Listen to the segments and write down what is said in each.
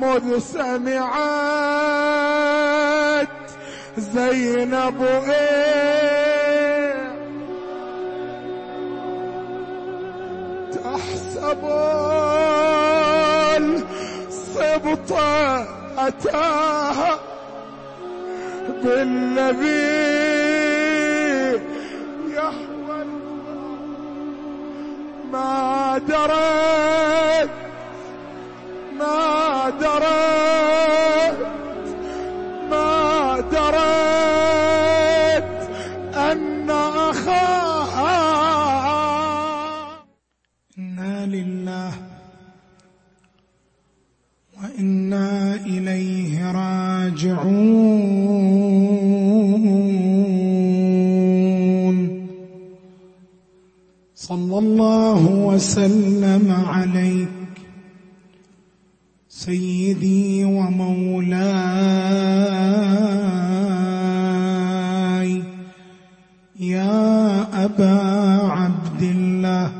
مذ سمعت زينب إيه تحسب الصبط أتاها بالنبي يحوى ما درت وسلم عليك سيدي ومولاي. يا أبا عبد الله.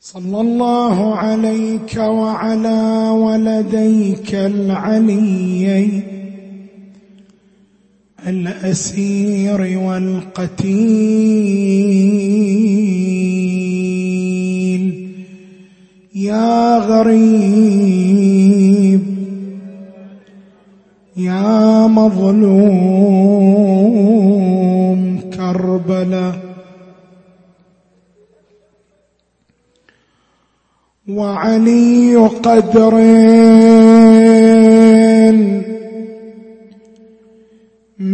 صلى الله عليك وعلى ولديك العليين. الأسير والقتيل. يا غريب يا مظلوم كربلاء وعلي قدر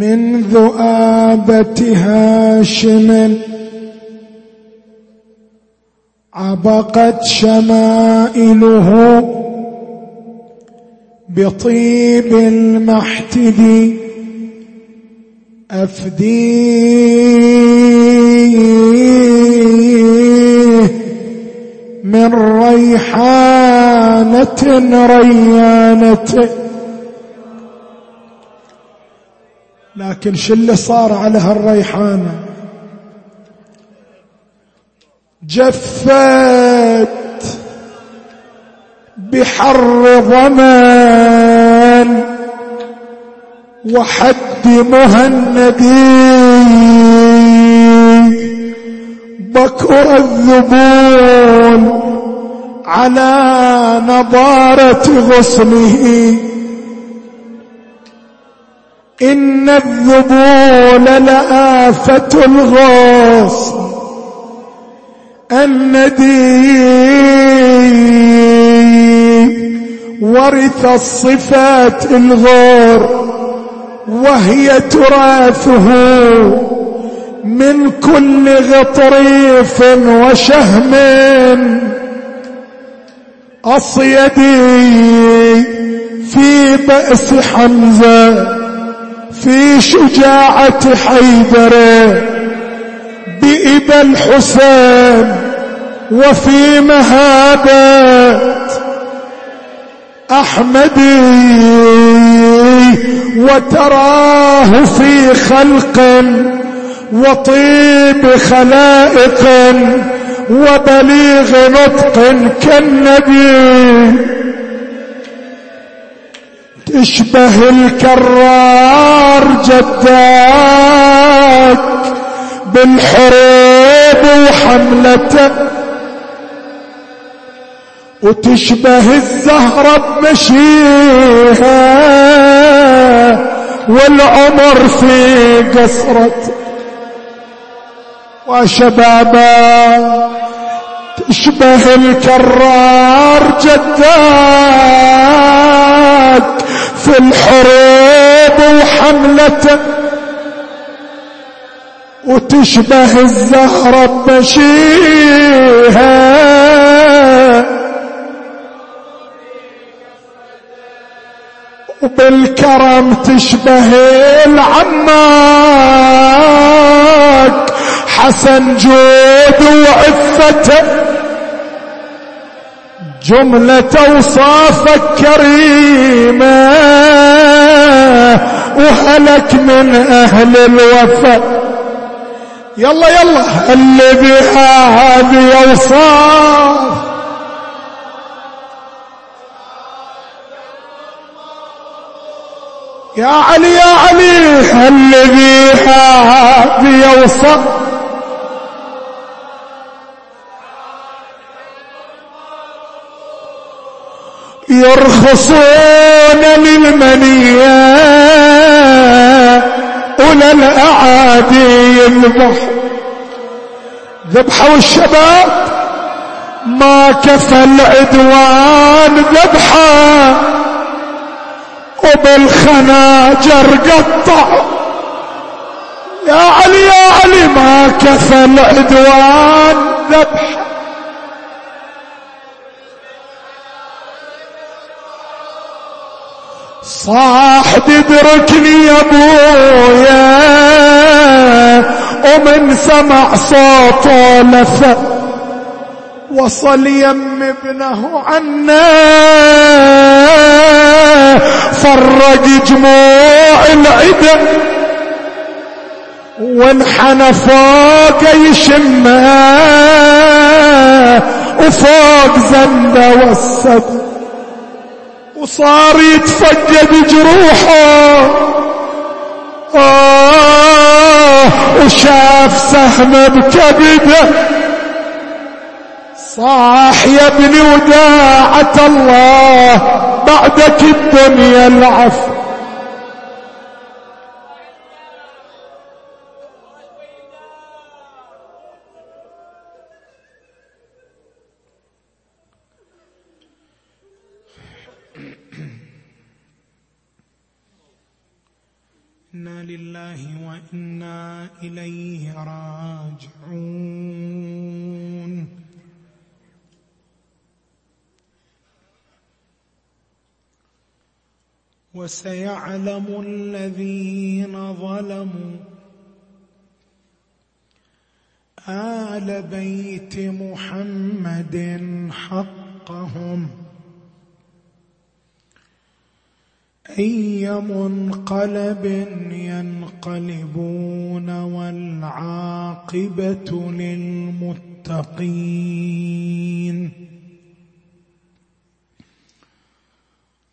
من ذؤابة هاشم عبقت شمائله بطيب المحتدي أفديه من ريحانة ريانة لكن شو اللي صار على هالريحانة؟ جفت بحر ضمان وحد مهندي بكر الذبول على نضارة غصنه. إن الذبول لآفة الغصن الندي ورث الصفات الغور وهي تراثه من كل غطريف وشهم. أصيدي في بأس حمزة. في شجاعة حيدر بإبا الحسين وفي مهابة أحمدي وتراه في خلق وطيب خلائق وبليغ نطق كالنبي. تشبه الكرار جداك بالحروب وحملته وتشبه الزهرة بمشيها والعمر في قصرته وشبابا تشبه الكرار جداك في الحروب وحملته وتشبه الزهرة بمشيها. وبالكرم تشبه العماك حسن جود وعفته جملة أوصافك كريمة وهلك من أهل الوفاء يلا يلا اللي بها هذه أوصاف. يا علي يا علي اللي بها هذه أوصاف. يرخصون للمنية أولى الأعادي يذبح ذبحوا الشباب ما كفى العدوان ذبحا وبالخناجر قطع يا علي يا علي ما كفى العدوان ذبحا. صاح. تدركني يا أبويا ومن سمع صوته لف. وصل يم ابنه عنا. فرق جموع العدا وانحنى فوق يشمه وفوق زنده والسد. وصار يتفقد جروحه. آه وشاف سهم بكبده. صاح يا ابني وداعة الله بعدك الدنيا العفو. إنا لله وإنا إليه راجعون. وسيعلم الذين ظلموا آل بيت محمد حقهم. أي منقلب ينقلبون والعاقبة للمتقين.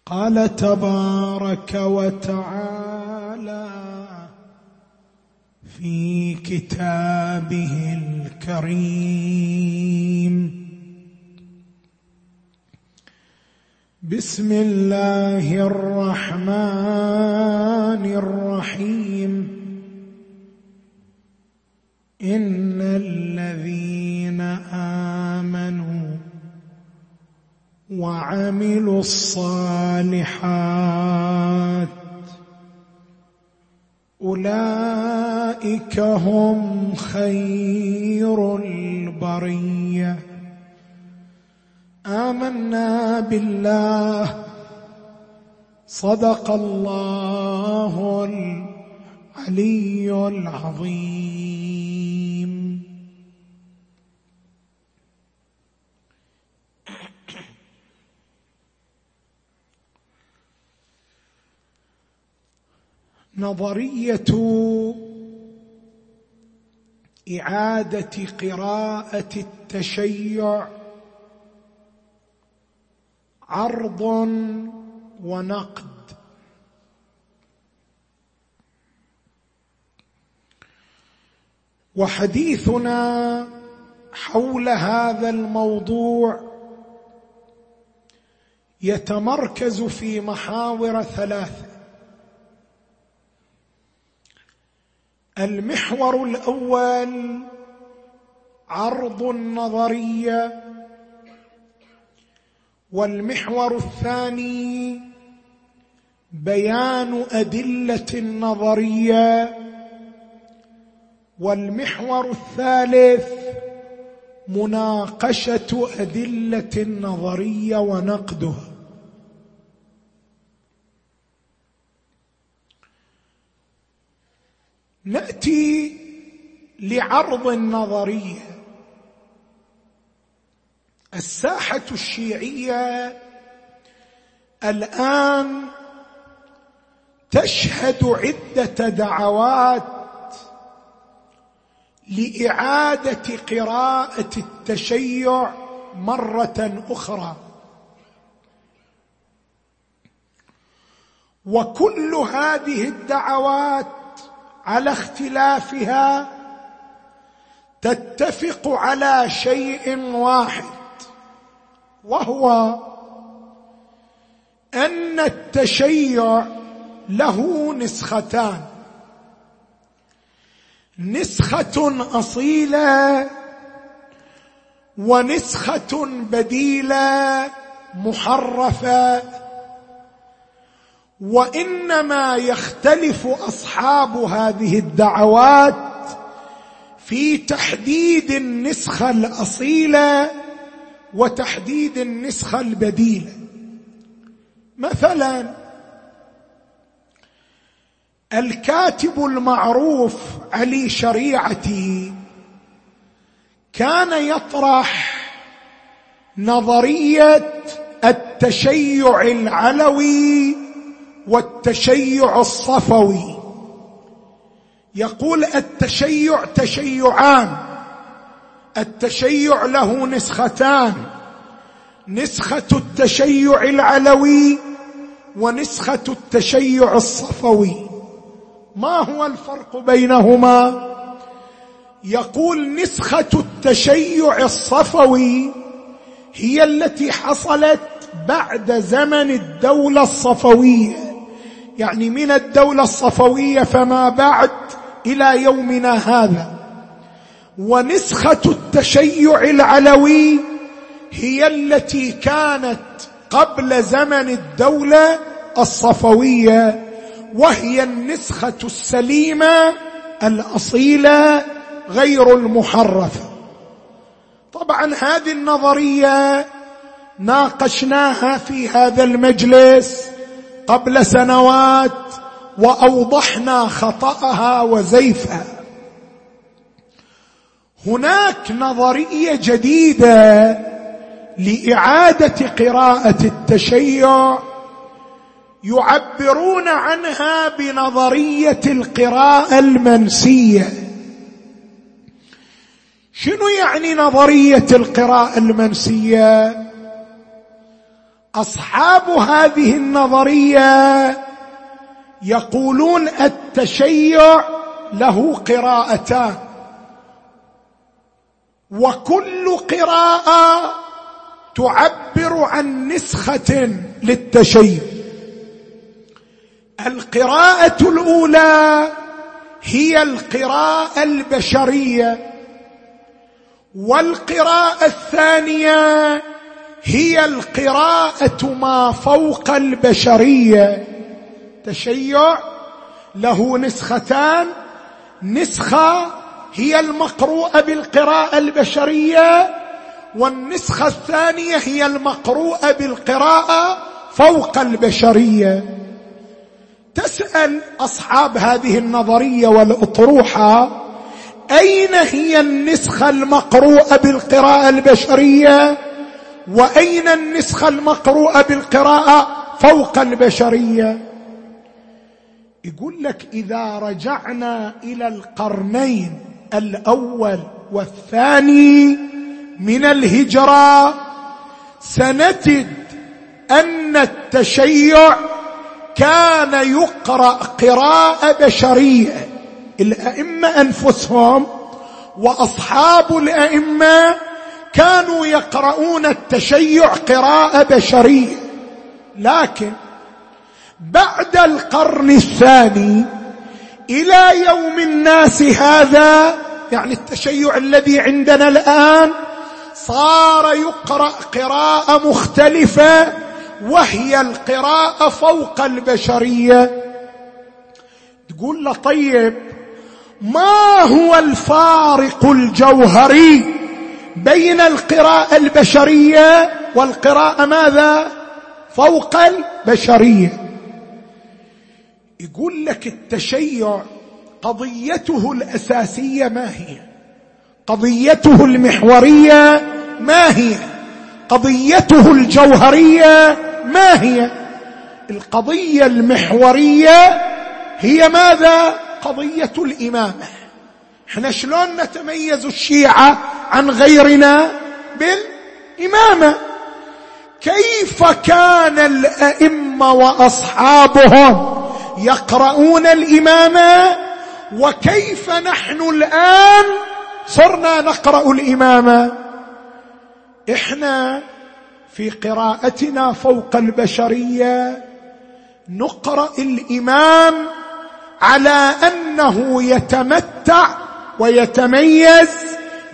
قال تبارك وتعالى في كتابه الكريم. بسم الله الرحمن الرحيم. إن الذين آمنوا وعملوا الصالحات أولئك هم خير البرية. آمنا بالله. صدق الله العلي العظيم. نظرية إعادة قراءة التشيع. عرض ونقد. وحديثنا حول هذا الموضوع يتمركز في محاور ثلاثة. المحور الأول عرض النظرية والمحور الثاني بيان أدلة النظرية والمحور الثالث مناقشة أدلة النظرية ونقدها. نأتي لعرض النظرية. الساحة الشيعية الآن تشهد عدة دعوات لإعادة قراءة التشيع مرة أخرى. وكل هذه الدعوات على اختلافها تتفق على شيء واحد. وهو أن التشيع له نسختان. نسخة أصيلة ونسخة بديلة محرفة وإنما يختلف أصحاب هذه الدعوات في تحديد النسخة الأصيلة وتحديد النسخه البديله مثلا الكاتب المعروف علي شريعتي كان يطرح نظرية التشيع العلوي والتشيع الصفوي. يقول التشيع تشيعان. التشيع له نسختان. نسخة التشيع العلوي ونسخة التشيع الصفوي. ما هو الفرق بينهما؟ يقول نسخة التشيع الصفوي هي التي حصلت بعد زمن الدولة الصفوية. يعني من الدولة الصفوية فما بعد إلى يومنا هذا. ونسخة التشيع العلوي هي التي كانت قبل زمن الدولة الصفوية وهي النسخة السليمة الأصيلة غير المحرفة. طبعا هذه النظرية ناقشناها في هذا المجلس قبل سنوات وأوضحنا خطأها وزيفها. هناك نظرية جديدة لإعادة قراءة التشيع يعبرون عنها بنظرية القراءة المنسية. شنو يعني نظرية القراءة المنسية؟ أصحاب هذه النظرية يقولون التشيع له قراءتان. وكل قراءة تعبر عن نسخة للتشيع القراءة الأولى هي القراءة البشرية والقراءة الثانية هي القراءة ما فوق البشرية. تشيع له نسختان نسخة هي المقروءة بالقراءة البشرية والنسخة الثانية هي المقروءة بالقراءة فوق البشرية. تسأل أصحاب هذه النظرية والأطروحة أين هي النسخة المقروءة بالقراءة البشرية؟ وأين النسخة المقروءة بالقراءة فوق البشرية؟ يقول لك إذا رجعنا إلى القرنين الأول والثاني من الهجرة سنجد أن التشيع كان يقرأ قراءة بشرية. الأئمة أنفسهم وأصحاب الأئمة كانوا يقرؤون التشيع قراءة بشرية. لكن بعد القرن الثاني إلى يوم الناس هذا يعني التشيع الذي عندنا الآن صار يقرأ قراءة مختلفة وهي القراءة فوق البشرية. تقول له طيب ما هو الفارق الجوهري بين القراءة البشرية والقراءة ماذا؟ فوق البشرية. يقول لك التشيع قضيته الأساسية ما هي؟ قضيته المحورية ما هي؟ قضيته الجوهرية ما هي؟ القضية المحورية هي ماذا؟ قضية الإمامة. إحنا شلون نتميز الشيعة عن غيرنا؟ بالإمامة. كيف كان الأئمة وأصحابهم؟ يقرؤون الامامه وكيف نحن الآن صرنا نقرأ الامامه إحنا في قراءتنا فوق البشرية نقرأ الإمام على أنه يتمتع ويتميز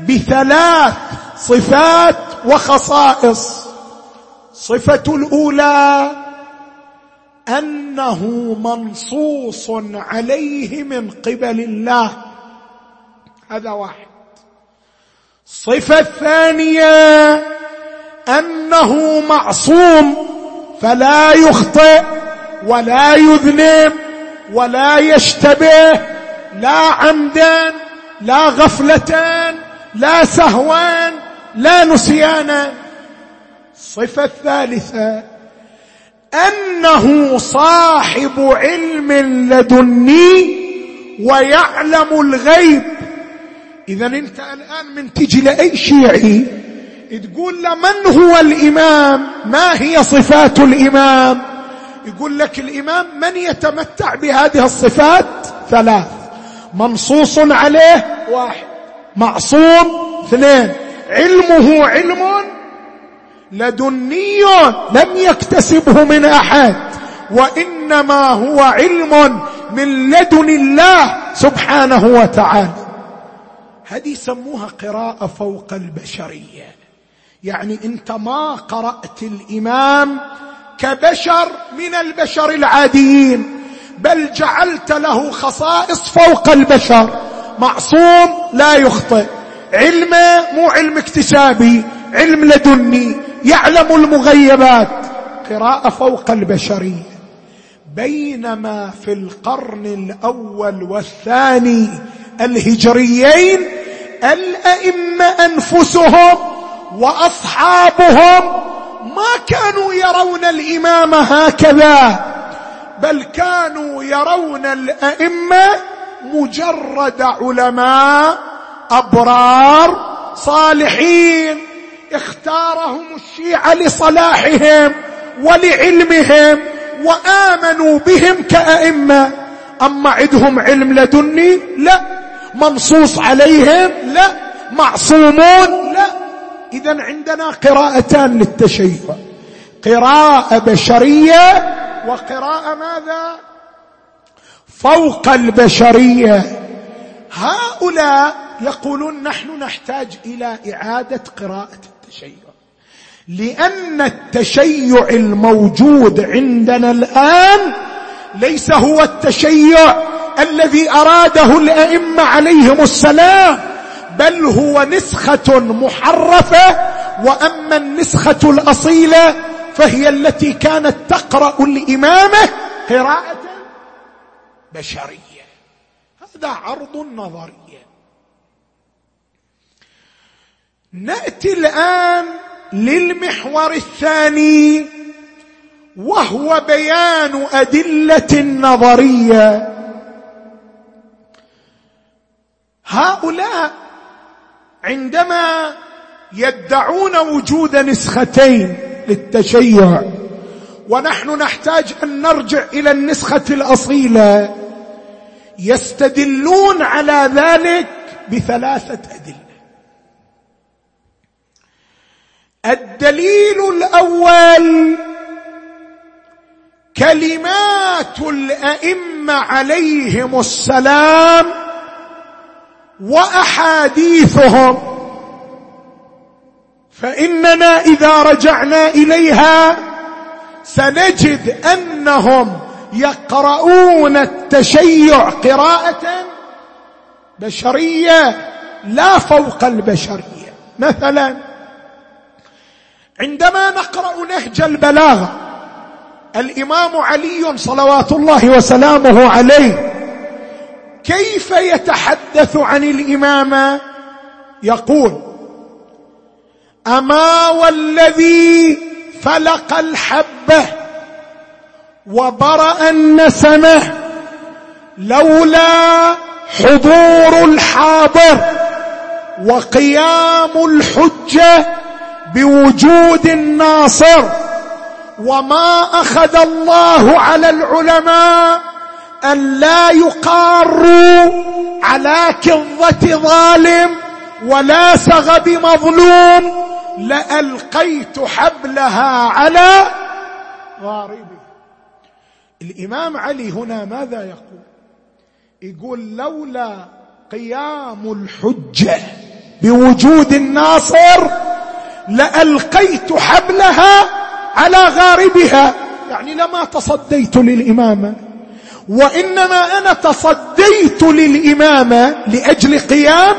بثلاث صفات وخصائص. صفة الأولى أنه منصوص عليه من قبل الله. هذا واحد. الصفه الثانية أنه معصوم فلا يخطئ ولا يذنب ولا يشتبه لا عمدا لا غفله لا سهوا لا نسيانا الصفه الثالثة أنه صاحب علم لدني ويعلم الغيب. اذا أنت الآن من تجي لأي شيعي تقول له من هو الإمام؟ ما هي صفات الإمام؟ يقول لك الإمام من يتمتع بهذه الصفات؟ ثلاث. منصوص عليه واحد. معصوم اثنين. علمه علم لدني لم يكتسبه من أحد وإنما هو علم من لدن الله سبحانه وتعالى. هذه يسموها قراءة فوق البشرية. يعني أنت ما قرأت الإمام كبشر من البشر العاديين بل جعلت له خصائص فوق البشر. معصوم لا يخطئ. علمه مو علم اكتسابي علم لدني. يعلم المغيبات. قراءة فوق البشريه بينما في القرن الأول والثاني الهجريين الأئمة أنفسهم وأصحابهم ما كانوا يرون الإمام هكذا بل كانوا يرون الأئمة مجرد علماء أبرار صالحين. اختارهم الشيعة لصلاحهم ولعلمهم وآمنوا بهم كأئمة. أما عندهم علم لدني؟ لا. منصوص عليهم؟ لا. معصومون؟ لا. اذا عندنا قراءتان للتشيع. قراءة بشرية وقراءة ماذا؟ فوق البشرية. هؤلاء يقولون نحن نحتاج إلى إعادة قراءه التشيع. لأن التشيع الموجود عندنا الآن ليس هو التشيع الذي أراده الأئمة عليهم السلام بل هو نسخة محرفة وأما النسخة الأصيلة فهي التي كانت تقرأ الإمامة قراءة بشرية. هذا عرض نظري. نأتي الآن للمحور الثاني وهو بيان أدلة النظريه هؤلاء عندما يدعون وجود نسختين للتشيع ونحن نحتاج أن نرجع إلى النسخة الأصيلة يستدلون على ذلك بثلاثة أدلة. الدليل الأول كلمات الأئمة عليهم السلام وأحاديثهم فإننا إذا رجعنا إليها سنجد أنهم يقرؤون التشيع قراءة بشرية لا فوق البشرية. مثلا عندما نقرأ نهج البلاغه الإمام علي صلوات الله وسلامه عليه كيف يتحدث عن الامامه يقول أما والذي فلق الحبه وبرأ النسمه لولا حضور الحاضر وقيام الحجة بوجود الناصر وما أخذ الله على العلماء أن لا يقاروا على كظة ظالم ولا سغب مظلوم لألقيت حبلها على غاربه. الإمام علي هنا ماذا يقول؟ يقول لولا قيام الحجة بوجود الناصر لألقيت حبلها على غاربها. يعني لما تصديت للامامه وإنما أنا تصديت للامامه لأجل قيام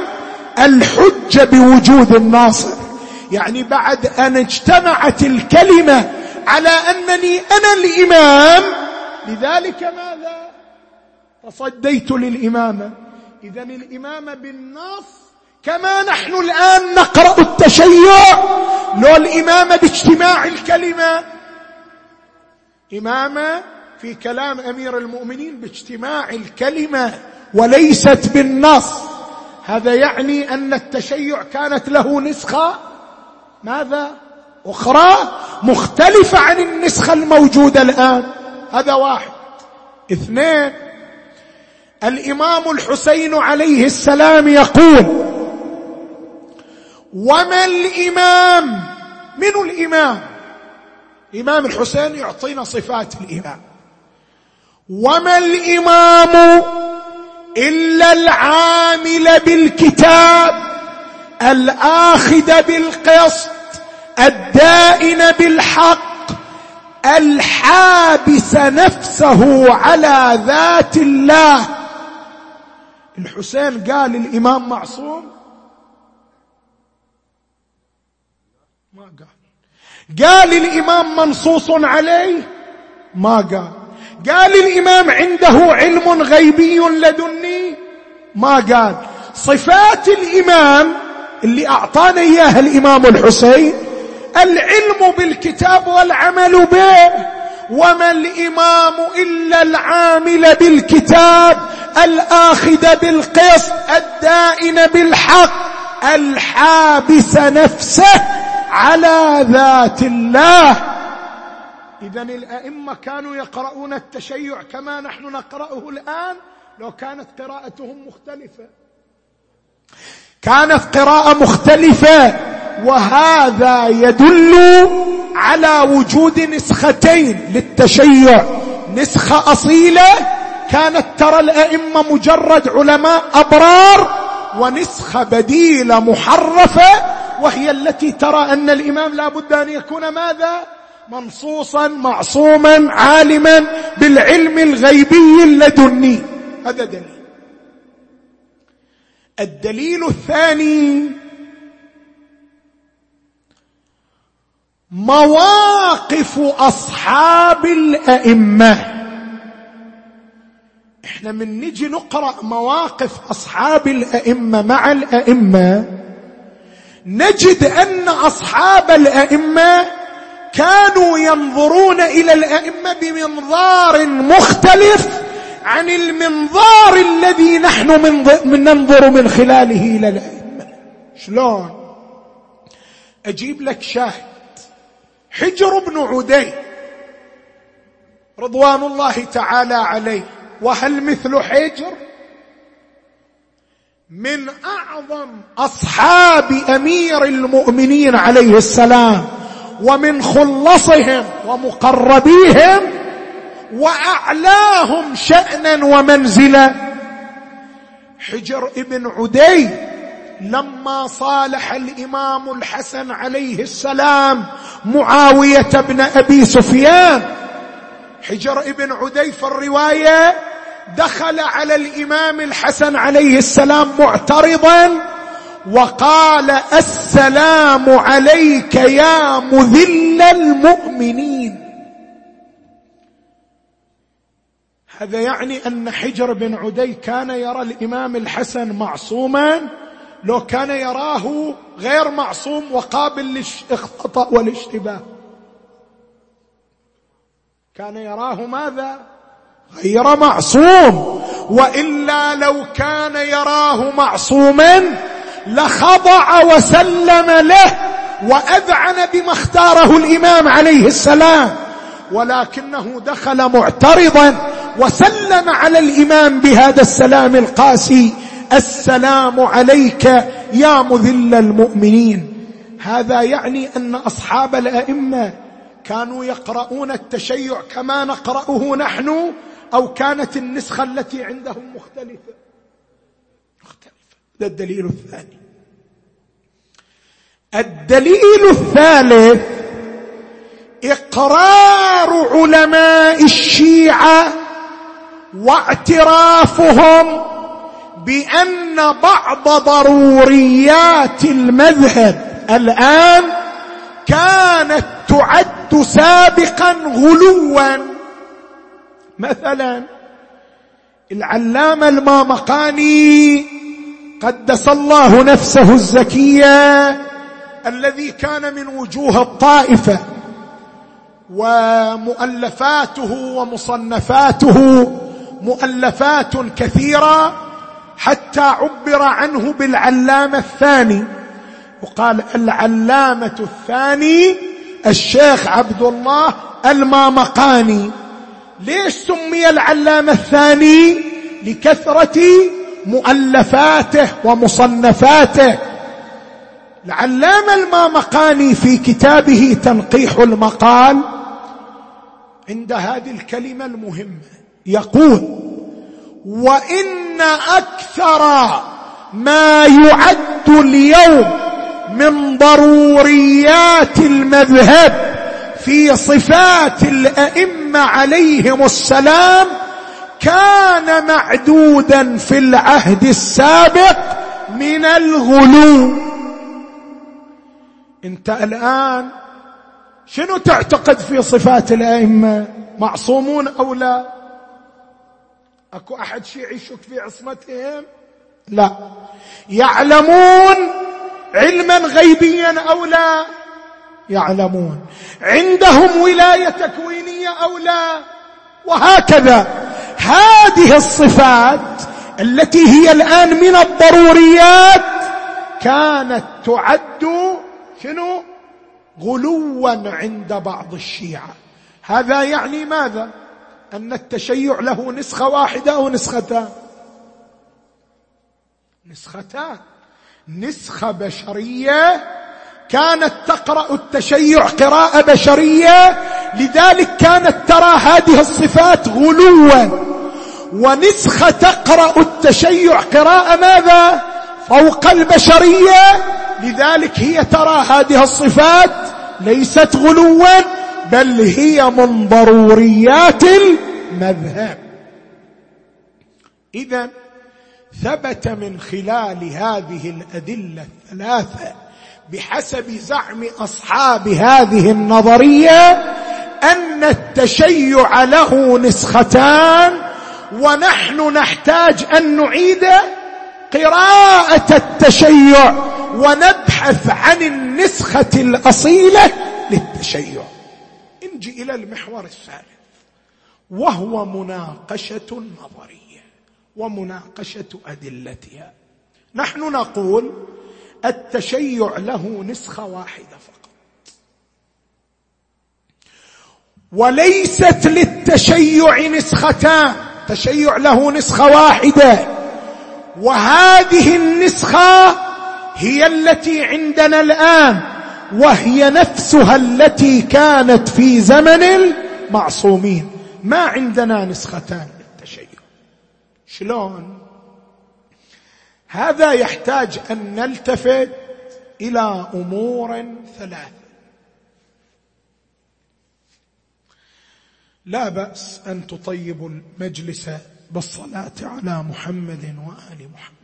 الحجه بوجود الناصر. يعني بعد أن اجتمعت الكلمة على أنني أنا الإمام لذلك ماذا؟ تصديت للامامه اذا الامامه بالنص كما نحن الآن نقرأ التشيع لو الامامه باجتماع الكلمة. امامه في كلام أمير المؤمنين باجتماع الكلمة وليست بالنص. هذا يعني أن التشيع كانت له نسخة. ماذا؟ أخرى مختلفة عن النسخة الموجودة الآن. هذا واحد. اثنين الإمام الحسين عليه السلام يقول وما الإمام؟ من الإمام؟ إمام الحسين يعطينا صفات الإمام. وما الإمام إلا العامل بالكتاب الآخذ بالقسط الدائن بالحق الحابس نفسه على ذات الله. الحسين قال الامام معصوم قال الإمام منصوص عليه ما قال. قال الإمام عنده علم غيبي لدني ما قال. صفات الإمام اللي اعطانا إياها الإمام الحسين العلم بالكتاب والعمل به وما الإمام إلا العامل بالكتاب الآخذ بالقسط الدائن بالحق الحابس نفسه على ذات الله. اذا الأئمة كانوا يقرؤون التشيع كما نحن نقرأه الآن لو كانت قراءتهم مختلفة. كانت قراءة مختلفة وهذا يدل على وجود نسختين للتشيع. نسخة أصيلة كانت ترى الأئمة مجرد علماء أبرار ونسخة بديلة محرفة وهي التي ترى أن الإمام لا بد أن يكون ماذا؟ منصوصا معصوما عالما بالعلم الغيبي اللدني. هذا دليل. الدليل الثاني مواقف أصحاب الأئمة. إحنا من نجي نقرأ مواقف أصحاب الأئمة مع الأئمة نجد أن أصحاب الأئمة كانوا ينظرون إلى الأئمة بمنظار مختلف عن المنظار الذي نحن من ننظر من خلاله إلى الأئمة. شلون؟ أجيب لك شاهد. حجر بن عدي رضوان الله تعالى عليه وهل مثل حجر؟ من أعظم أصحاب أمير المؤمنين عليه السلام ومن خلصهم ومقربيهم وأعلاهم شأنا ومنزلا. حجر ابن عدي لما صالح الإمام الحسن عليه السلام معاوية بن أبي سفيان حجر ابن عدي في الرواية دخل على الإمام الحسن عليه السلام معترضا وقال السلام عليك يا مذل المؤمنين. هذا يعني أن حجر بن عدي كان يرى الإمام الحسن معصوما لو كان يراه غير معصوم وقابل للخطا والاشتباه. كان يراه ماذا؟ غير معصوم. وإلا لو كان يراه معصوما لخضع وسلم له وأذعن بما اختاره الإمام عليه السلام. ولكنه دخل معترضا وسلم على الإمام بهذا السلام القاسي. السلام عليك يا مذل المؤمنين. هذا يعني أن أصحاب الأئمة كانوا يقرؤون التشيع كما نقرأه نحن أو كانت النسخة التي عندهم مختلفة. مختلفة. هذا الدليل الثاني. الدليل الثالث إقرار علماء الشيعة واعترافهم بأن بعض ضروريات المذهب الآن كانت تعد سابقا غلوا. مثلا العلامة المامقاني قدس الله نفسه الزكية الذي كان من وجوه الطائفة ومؤلفاته ومصنفاته مؤلفات كثيرة حتى عبر عنه بالعلامة الثاني. وقال العلامة الثاني الشيخ عبد الله المامقاني. ليش سمي العلامة الثاني؟ لكثرة مؤلفاته ومصنفاته. العلامة المامقاني في كتابه تنقيح المقال عند هذه الكلمة المهمة يقول وإن أكثر ما يعد اليوم من ضروريات المذهب في صفات الأئمة عليهم السلام كان معدودا في العهد السابق من الغلو. انت الآن شنو تعتقد في صفات الأئمة؟ معصومون أو لا؟ أكو أحد شيعي يشك في عصمتهم؟ لا. يعلمون علما غيبيا أو لا؟ يعلمون. عندهم ولاية تكوينية أو لا؟ وهكذا. هذه الصفات التي هي الآن من الضروريات كانت تعد شنو؟ غلوا عند بعض الشيعة. هذا يعني ماذا؟ أن التشيع له نسخة واحدة أو نسختان؟ نسختان. نسخة بشرية كانت تقرأ التشيع قراءة بشرية لذلك كانت ترى هذه الصفات غلوا. ونسخة تقرأ التشيع قراءة ماذا؟ فوق البشرية لذلك هي ترى هذه الصفات ليست غلوا بل هي من ضروريات المذهب. اذا ثبت من خلال هذه الأدلة الثلاثة بحسب زعم أصحاب هذه النظرية أن التشيع له نسختان ونحن نحتاج أن نعيد قراءة التشيع ونبحث عن النسخة الأصيلة للتشيع. نجي إلى المحور الثالث. وهو مناقشة النظرية ومناقشة أدلتها. نحن نقول التشيع له نسخة واحدة فقط. وليست للتشيع نسختان. تشيع له نسخة واحدة. وهذه النسخة هي التي عندنا الآن. وهي نفسها التي كانت في زمن المعصومين. ما عندنا نسختان للتشيع. شلون؟ هذا يحتاج أن نلتفت إلى أمور ثلاثة. لا بأس أن تطيبوا المجلس بالصلاة على محمد وآل محمد.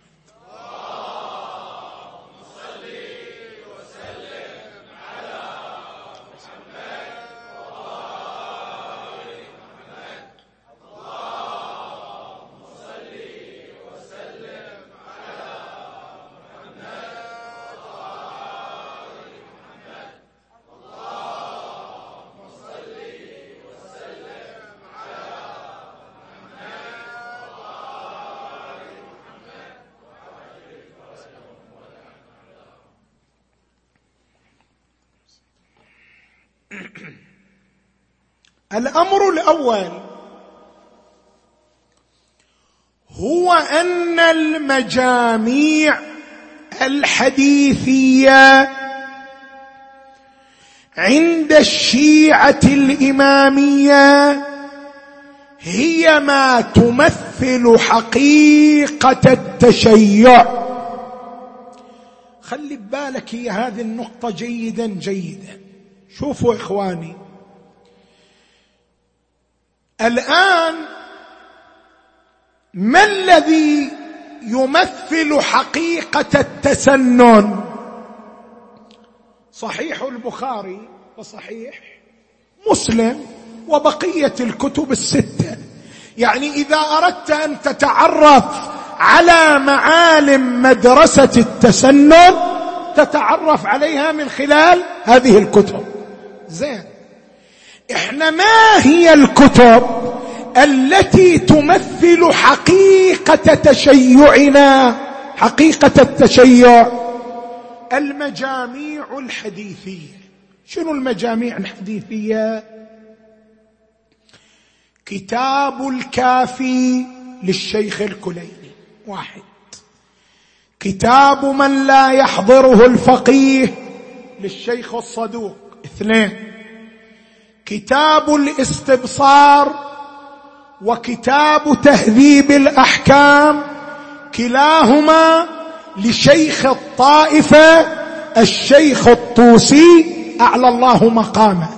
الأمر الأول هو أن المجاميع الحديثية عند الشيعة الإمامية هي ما تمثل حقيقة التشيع. خلي ببالك هي هذه النقطة جيدا جيدا. شوفوا إخواني الآن ما الذي يمثل حقيقة التسنن؟ صحيح البخاري وصحيح مسلم وبقية الكتب الستة. يعني إذا أردت أن تتعرف على معالم مدرسة التسنن تتعرف عليها من خلال هذه الكتب. زين. إحنا ما هي الكتب التي تمثل حقيقة تشيعنا؟ حقيقة التشيع. المجاميع الحديثية. شنو المجاميع الحديثية؟ كتاب الكافي للشيخ الكليني. واحد. كتاب من لا يحضره الفقيه للشيخ الصدوق. اثنين. كتاب الاستبصار وكتاب تهذيب الأحكام كلاهما لشيخ الطائفة الشيخ الطوسي أعلى الله مقامه.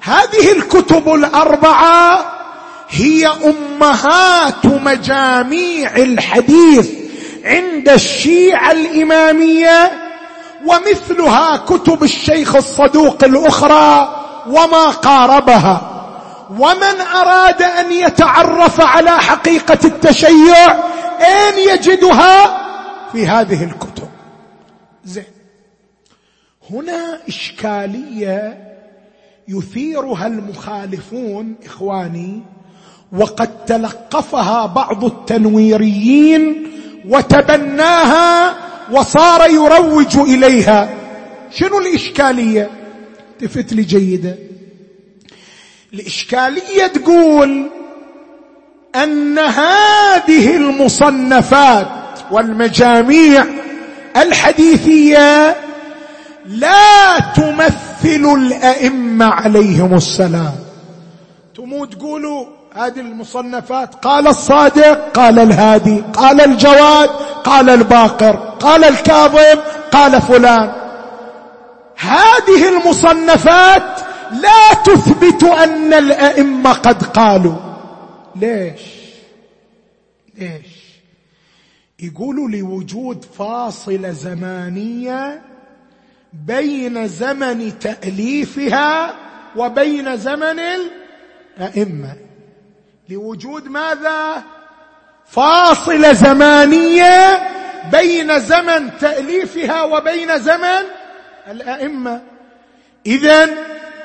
هذه الكتب الأربعة هي أمهات مجاميع الحديث عند الشيعة الإمامية ومثلها كتب الشيخ الصدوق الأخرى وما قاربها. ومن أراد أن يتعرف على حقيقة التشيع أين يجدها؟ في هذه الكتب. زين. هنا إشكالية يثيرها المخالفون إخواني وقد تلقفها بعض التنويريين وتبناها وصار يروج إليها. شنو الإشكالية؟ التفت لي جيدا الإشكالية تقول أن هذه المصنفات والمجاميع الحديثية لا تمثل الأئمة عليهم السلام. تمو تقولوا هذه المصنفات قال الصادق قال الهادي قال الجواد قال الباقر قال الكاظم قال فلان. هذه المصنفات لا تثبت أن الأئمة قد قالوا. ليش؟ ليش؟ يقولوا لوجود فاصلة زمانية بين زمن تأليفها وبين زمن الأئمة. لوجود ماذا؟ فاصلة زمانية بين زمن تأليفها وبين زمن الأئمة. اذا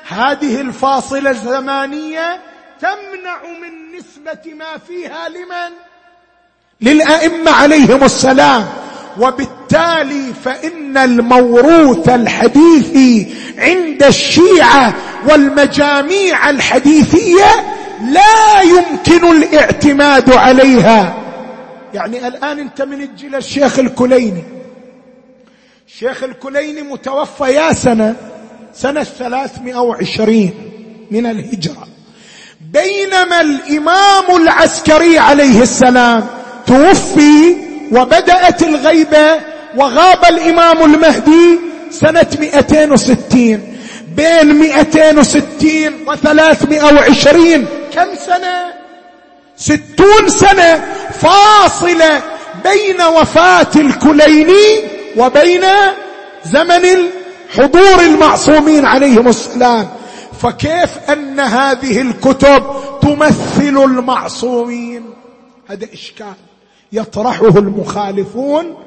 هذه الفاصلة الزمانية تمنع من نسبة ما فيها لمن؟ للأئمة عليهم السلام. وبالتالي فإن الموروث الحديثي عند الشيعة والمجاميع الحديثية لا يمكن الاعتماد عليها. يعني الآن انت من تجي للشيخ الكليني. الشيخ الكليني متوفى يا سنة سنة ثلاثمائة وعشرين من الهجرة. بينما الإمام العسكري عليه السلام توفي وبدأت الغيبة وغاب الإمام المهدي سنة 260 بين 260 و320 كم سنة؟ ستون سنة فاصلة بين وفاة الكليني وبين زمن حضور المعصومين عليهم السلام. فكيف أن هذه الكتب تمثل المعصومين؟ هذا إشكال. يطرحه المخالفون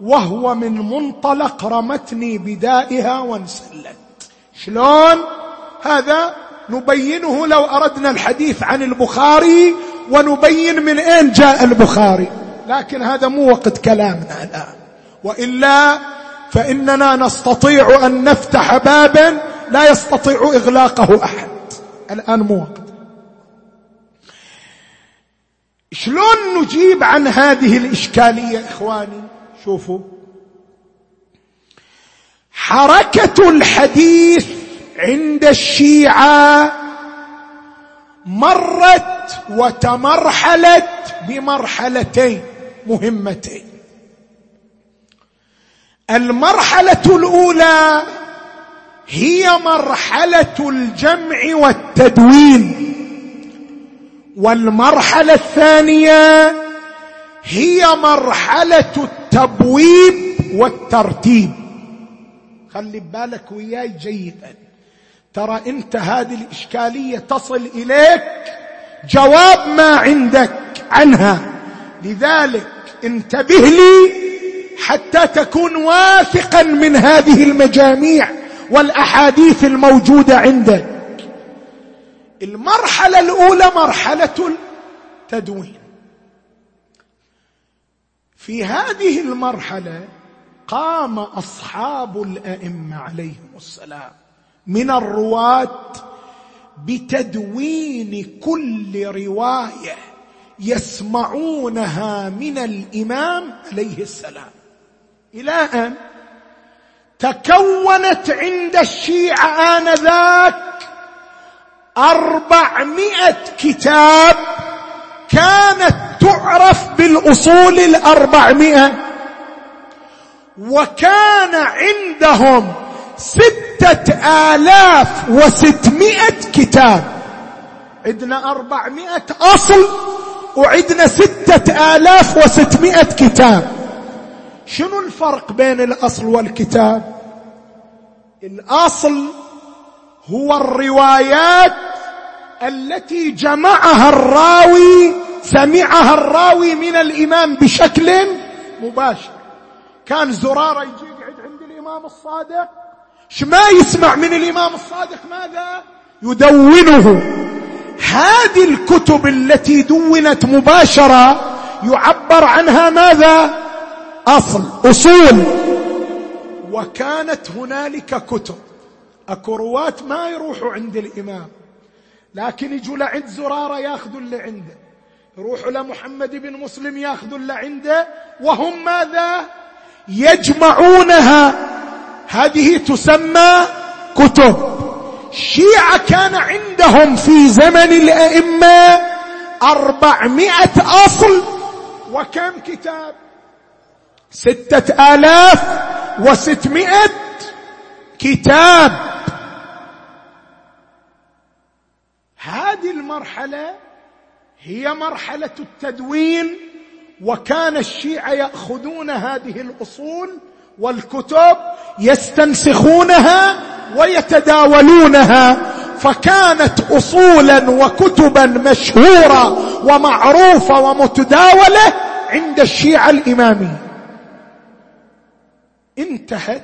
وهو من منطلق رمتني بدائها وانسلت. شلون؟ هذا نبينه لو أردنا الحديث عن البخاري ونبين من أين جاء البخاري. لكن هذا مو وقت كلامنا الآن. وإلا فإننا نستطيع أن نفتح بابا لا يستطيع إغلاقه أحد. الآن مو وقت. شلون نجيب عن هذه الإشكالية إخواني؟ شوفوا. حركة الحديث عند الشيعة مرت وتمرحلت بمرحلتين مهمتين. المرحلة الأولى هي مرحلة الجمع والتدوين. والمرحلة الثانية هي مرحلة التبويب والترتيب. خلي بالك وياي جيدا ترى انت هذه الإشكالية تصل إليك جواب ما عندك عنها. لذلك انتبه لي حتى تكون واثقا من هذه المجاميع والأحاديث الموجودة عندك المرحلة الأولى مرحلة التدوين. في هذه المرحلة قام أصحاب الأئمة عليهم السلام من الرواة بتدوين كل رواية يسمعونها من الإمام عليه السلام. إلى ان تكونت عند الشيعة آنذاك أربعمائة كتاب كانت تعرف بالأصول الأربعمائة وكان عندهم ستة آلاف وستمائة كتاب. عندنا أربعمائة أصل وعندنا ستة آلاف وستمائة كتاب. شنو الفرق بين الأصل والكتاب؟ الأصل هو الروايات التي جمعها الراوي سمعها الراوي من الإمام بشكل مباشر. كان زرارة يجي يقعد عند الإمام الصادق. ما يسمع من الإمام الصادق ماذا؟ يدونه. هذه الكتب التي دونت مباشرة يعبر عنها ماذا؟ أصل أصول. وكانت هنالك كتب. أكو رواة ما يروحوا عند الإمام. لكن يجوا لعند زرارة ياخذوا اللي عنده. يروحوا لمحمد بن مسلم ياخذوا اللي عنده. وهم ماذا؟ يجمعونها. هذه تسمى كتب. الشيعة كان عندهم في زمن الأئمة أربعمائة أصل. وكم كتاب؟ ستة آلاف وستمائة كتاب. هذه المرحلة هي مرحلة التدوين وكان الشيعة يأخذون هذه الأصول والكتب يستنسخونها ويتداولونها فكانت اصولا وكتبا مشهورة ومعروفة ومتداولة عند الشيعة الإمامية. انتهت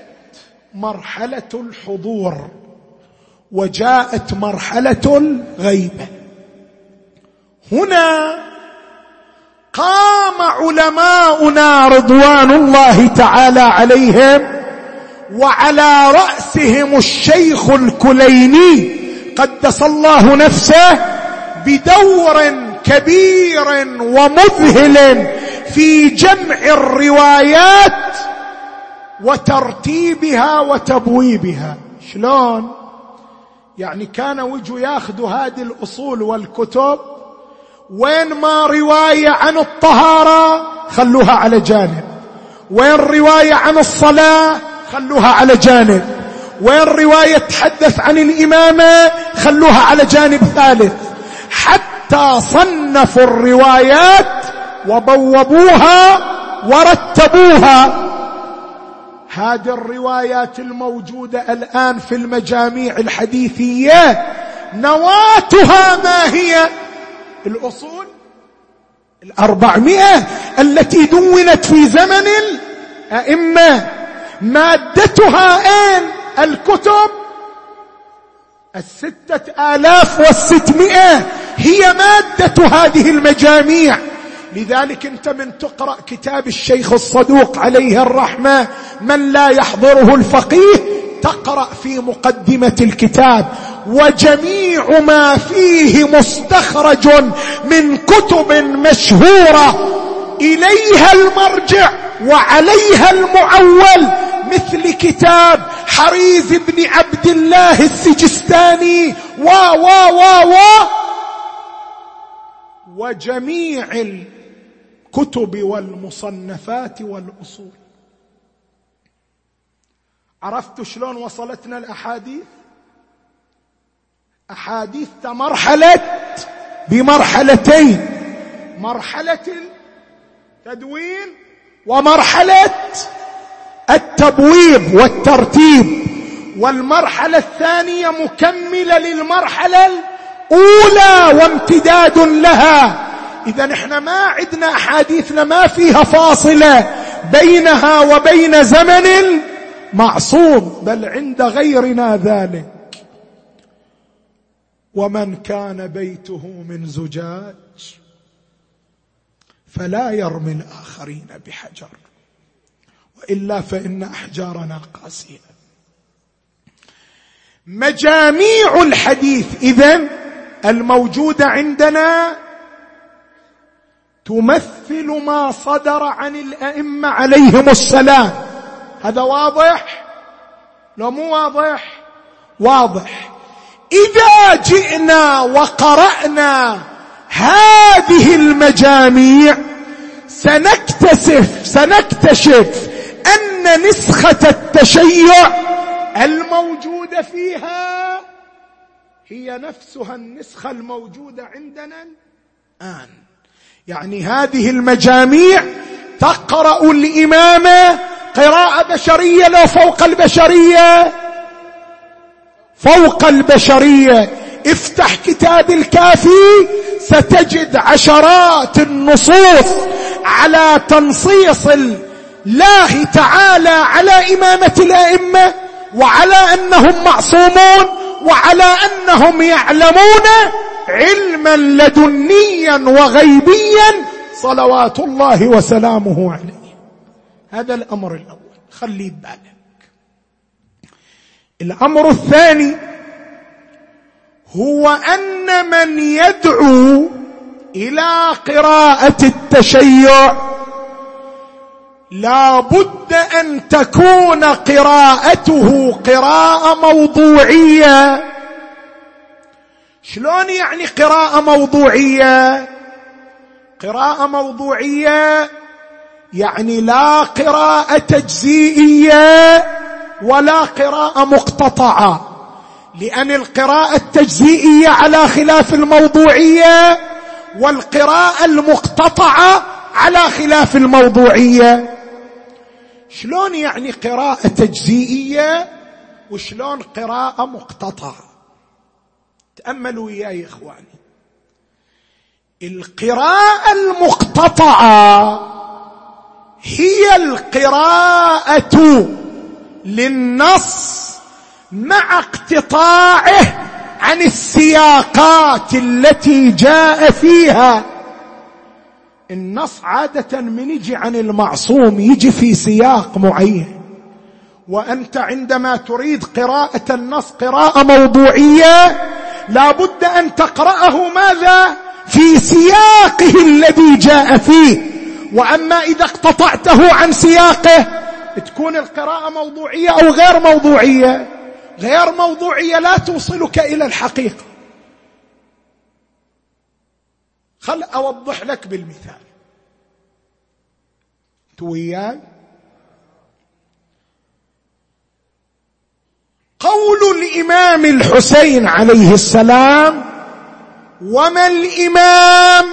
مرحلة الحضور وجاءت مرحلة الغيبه هنا قام علماؤنا رضوان الله تعالى عليهم وعلى رأسهم الشيخ الكليني قدس الله نفسه بدور كبير ومذهل في جمع الروايات وترتيبها وتبويبها. شلون؟ يعني كان وجوا ياخذوا هذه الأصول والكتب وين ما رواية عن الطهارة خلوها على جانب. وين رواية عن الصلاة خلوها على جانب. وين رواية تحدث عن الإمامة خلوها على جانب ثالث. حتى صنفوا الروايات وبوبوها ورتبوها. هذه الروايات الموجودة الآن في المجاميع الحديثية نواتها ما هي؟ الأصول الأربعمائة التي دونت في زمن الأئمة. مادتها أين الكتب الستة آلاف والستمائة هي مادة هذه المجاميع. لذلك انت من تقرأ كتاب الشيخ الصدوق عليه الرحمة من لا يحضره الفقيه تقرأ في مقدمة الكتاب. وجميع ما فيه مستخرج من كتب مشهورة إليها المرجع وعليها المعول مثل كتاب حريز بن عبد الله السجستاني و و و و وجميع الكتب والمصنفات والأصول. عرفت شلون وصلتنا الأحاديث؟ أحاديث مرحلة بمرحلتين. مرحلة التدوين ومرحلة التبويب والترتيب. والمرحلة الثانية مكملة للمرحلة الأولى وامتداد لها. إذا إحنا ما عندنا أحاديثنا ما فيها فاصلة بينها وبين زمن معصوم بل عند غيرنا ذلك. ومن كان بيته من زجاج فلا يرمي الآخرين بحجر وإلا فإن أحجارنا قاسية. مجاميع الحديث اذا الموجوده عندنا تمثل ما صدر عن الأئمة عليهم السلام. هذا واضح؟ لو مو واضح. واضح. إذا جئنا وقرأنا هذه المجاميع سنكتسف سنكتشف أن نسخة التشيع الموجوده فيها هي نفسها النسخة الموجودة عندنا الآن. يعني هذه المجاميع تقرأ الامامه قراءة بشرية لو فوق البشرية؟ فوق البشرية. افتح كتاب الكافي ستجد عشرات النصوص على تنصيص الله تعالى على إمامة الأئمة وعلى أنهم معصومون وعلى أنهم يعلمون. علما لدنيا وغيبيا صلوات الله وسلامه عليه. هذا الأمر الأول. خليه ببالك الأمر الثاني هو أن من يدعو إلى قراءة التشيع لا بد أن تكون قراءته قراءة موضوعية شلون يعني قراءة موضوعية؟ قراءة موضوعية يعني لا قراءة تجزئيه ولا قراءة مقتطعة. لأن القراءة التجزئيه على خلاف الموضوعية والقراءة المقتطعة على خلاف الموضوعية. شلون يعني قراءة تجزئيه وشلون قراءة مقتطعة؟ تأملوا وياي إخواني. القراءة المقتطعة هي القراءة للنص مع اقتطاعه عن السياقات التي جاء فيها. النص عادة من يجي عن المعصوم يجي في سياق معين. وأنت عندما تريد قراءة النص قراءة موضوعية لا بد أن تقرأه ماذا؟ في سياقه الذي جاء فيه. وأما إذا اقتطعته عن سياقه تكون القراءة موضوعية أو غير موضوعية؟ غير موضوعية لا توصلك إلى الحقيقة. خل أوضح لك بالمثال. وياي قول الإمام الحسين عليه السلام وما الإمام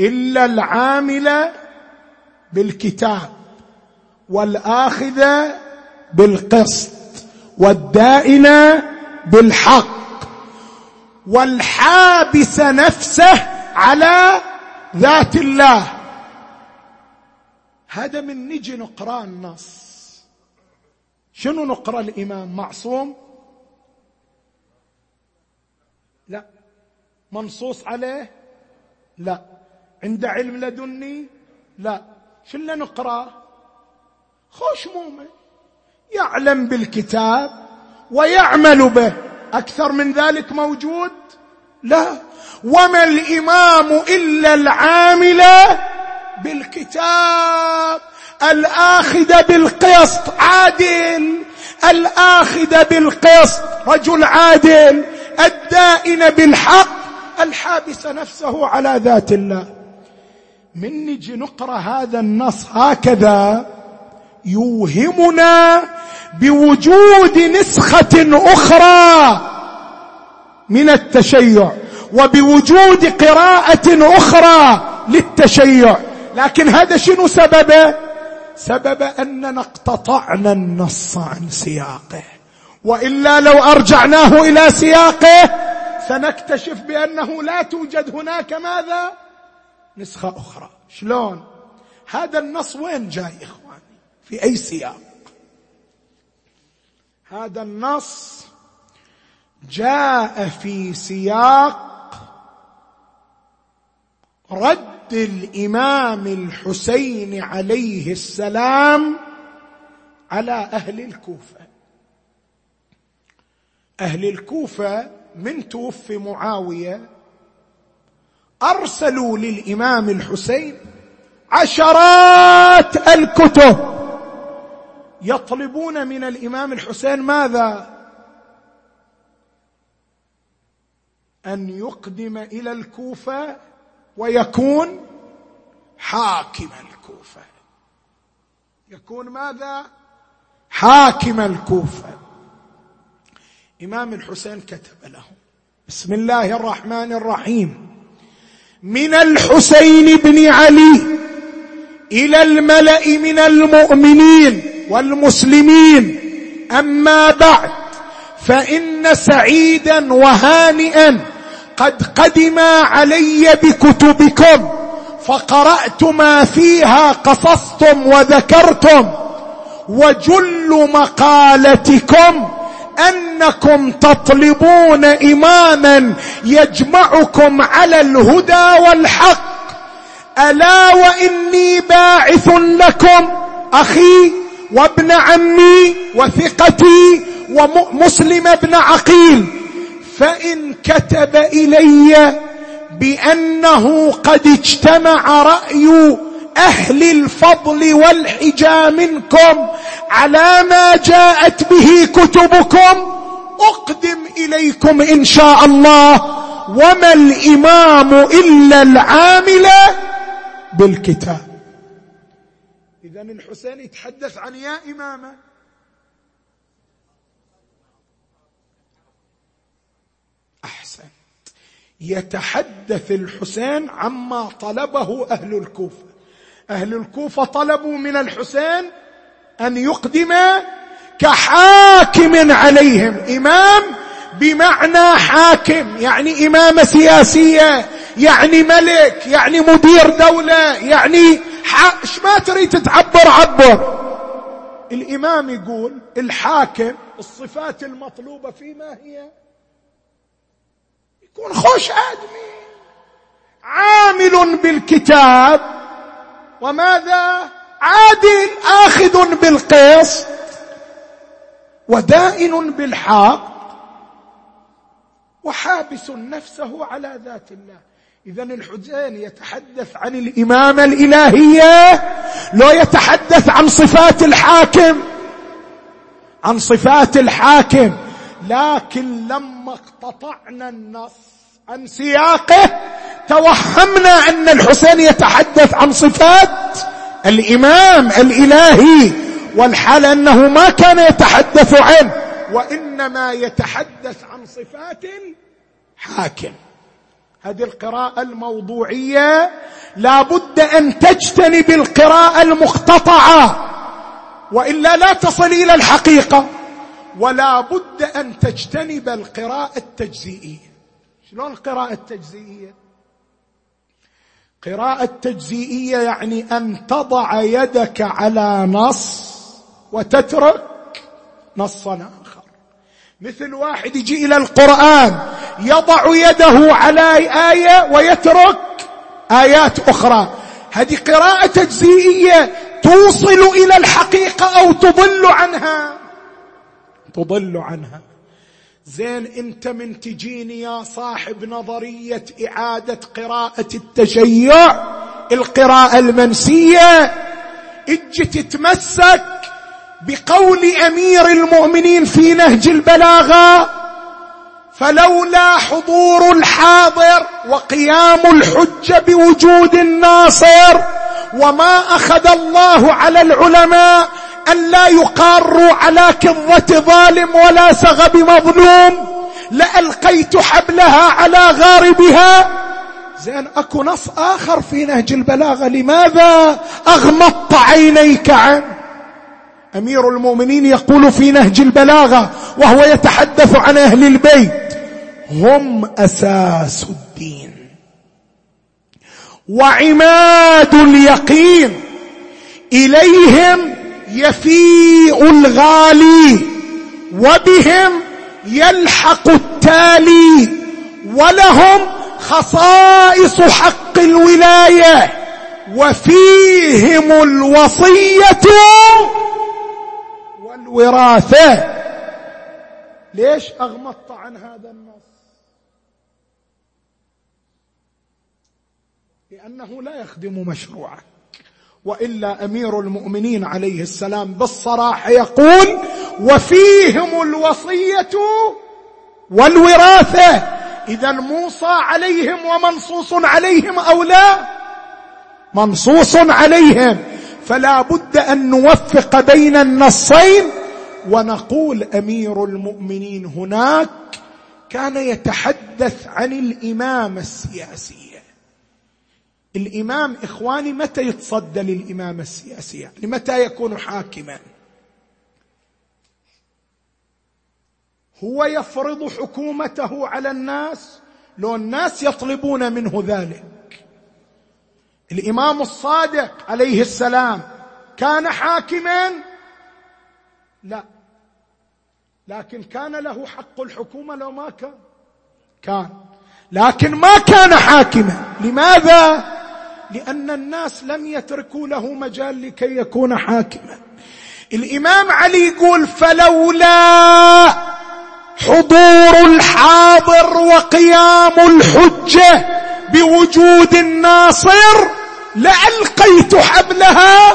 إلا العامل بالكتاب والآخذ بالقسط والدائن بالحق والحابس نفسه على ذات الله. هذا من نجي نقرا النص. شنو نقرأ الإمام؟ معصوم؟ لا. منصوص عليه؟ لا. عند علم لدني؟ لا. شنو نقرأ؟ خوش مؤمن. يعلم بالكتاب ويعمل به. أكثر من ذلك موجود؟ لا. وما الإمام إلا العامل بالكتاب. الآخذ بالقسط عادل. الآخذ بالقسط رجل عادل. الدائن بالحق الحابس نفسه على ذات الله. من نجي نقرأ هذا النص هكذا. يوهمنا بوجود نسخة أخرى من التشيع وبوجود قراءة أخرى للتشيع. لكن هذا شنو سببه؟ سبب أننا اقتطعنا النص عن سياقه. وإلا لو أرجعناه إلى سياقه سنكتشف بأنه لا توجد هناك ماذا؟ نسخة أخرى. شلون؟ هذا النص وين جاي إخواني؟ في أي سياق؟ هذا النص جاء في سياق رد الإمام الحسين عليه السلام على أهل الكوفة. أهل الكوفة من توفي معاوية أرسلوا للإمام الحسين عشرات الكتب. يطلبون من الإمام الحسين ماذا؟ أن يقدم إلى الكوفة ويكون حاكم الكوفة. يكون ماذا؟ حاكم الكوفة. إمام الحسين كتب له. بسم الله الرحمن الرحيم. من الحسين بن علي إلى الملأ من المؤمنين والمسلمين. أما بعد فإن سعيدا وهانئا قد قدم علي بكتبكم فقرأت ما فيها قصصتم وذكرتم وجل مقالتكم أنكم تطلبون إماما يجمعكم على الهدى والحق. ألا وإني باعث لكم أخي وابن عمي وثقتي ومسلم بن عقيل. فإن كتب إلي بأنه قد اجتمع رأي أهل الفضل والحجى منكم على ما جاءت به كتبكم أقدم إليكم إن شاء الله وما الإمام إلا العامل بالكتاب. اذا الحسين يتحدث عن يا إمامة. أحسن. يتحدث الحسين عما طلبه أهل الكوفة. أهل الكوفة طلبوا من الحسين أن يقدم كحاكم عليهم. إمام بمعنى حاكم يعني امامه سياسية يعني ملك يعني مدير دولة يعني إيش ما تريد تعبر عبر. الإمام يقول الحاكم الصفات المطلوبة فيه ما هي؟ يكون خوش آدمي. عامل بالكتاب. وماذا؟ عادل آخذ بالقسط. ودائن بالحق. وحابس نفسه على ذات الله. اذا الحسين يتحدث عن الامامه الإلهية لو يتحدث عن صفات الحاكم. عن صفات الحاكم. لكن لما اقتطعنا النص عن سياقه توهمنا أن الحسين يتحدث عن صفات الإمام الإلهي والحال أنه ما كان يتحدث عنه وإنما يتحدث عن صفات الحاكم هذه القراءة الموضوعية لا بد أن تجتنب القراءة المقتطعة وإلا لا تصل إلى الحقيقة. ولا بد أن تجتنب القراءة التجزئية. شلون القراءة التجزئية؟ قراءة تجزئية يعني أن تضع يدك على نص وتترك نصا آخر. مثل واحد يجي إلى القرآن يضع يده على آية ويترك آيات أخرى. هذه قراءة تجزئية توصل إلى الحقيقة أو تضل عنها. تضل عنها. زين انت من تجيني يا صاحب نظرية إعادة قراءة التشيع القراءة المنسية. أجي تتمسك بقول أمير المؤمنين في نهج البلاغة فلولا حضور الحاضر وقيام الحجة بوجود الناصر وما أخذ الله على العلماء أن لا يقاروا على كظة ظالم ولا سغب مظلوم لألقيت حبلها على غاربها. زين أكو نص آخر في نهج البلاغة. لماذا أغمضت عينيك عنه أمير المؤمنين يقول في نهج البلاغة وهو يتحدث عن أهل البيت هم أساس الدين وعماد اليقين. إليهم يفيء الغالي وبهم يلحق التالي ولهم خصائص حق الولاية وفيهم الوصية والوراثة. ليش أغمضت عن هذا النص؟ لأنه لا يخدم مشروعك. وإلا أمير المؤمنين عليه السلام بالصراحة يقول وفيهم الوصية والوراثة. إذا موصى عليهم ومنصوص عليهم أو لا؟ منصوص عليهم. فلا بد أن نوفق بين النصين ونقول أمير المؤمنين هناك كان يتحدث عن الامامه السياسيه الإمام إخواني متى يتصدى للامامه السياسية؟ لمتى يكون حاكما؟ هو يفرض حكومته على الناس لو الناس يطلبون منه ذلك. الإمام الصادق عليه السلام كان حاكما؟ لا. لكن كان له حق الحكومة لو ما كان. كان. لكن ما كان حاكما. لماذا؟ لأن الناس لم يتركوا له مجال لكي يكون حاكما. الإمام علي يقول فلولا حضور الحاضر وقيام الحجة بوجود الناصر لألقيت حبلها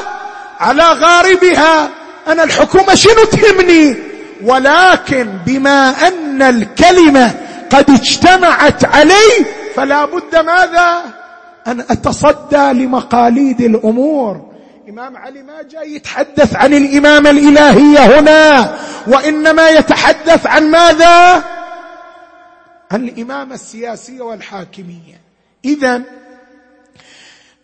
على غاربها. أنا الحكومة شنو تهمني؟ ولكن بما أن الكلمة قد اجتمعت علي فلا بد ماذا؟ أن أتصدى لمقاليد الأمور. إمام علي ما جاي يتحدث عن الإمامة الإلهية هنا وإنما يتحدث عن ماذا؟ عن الإمامة السياسية والحاكمية. إذا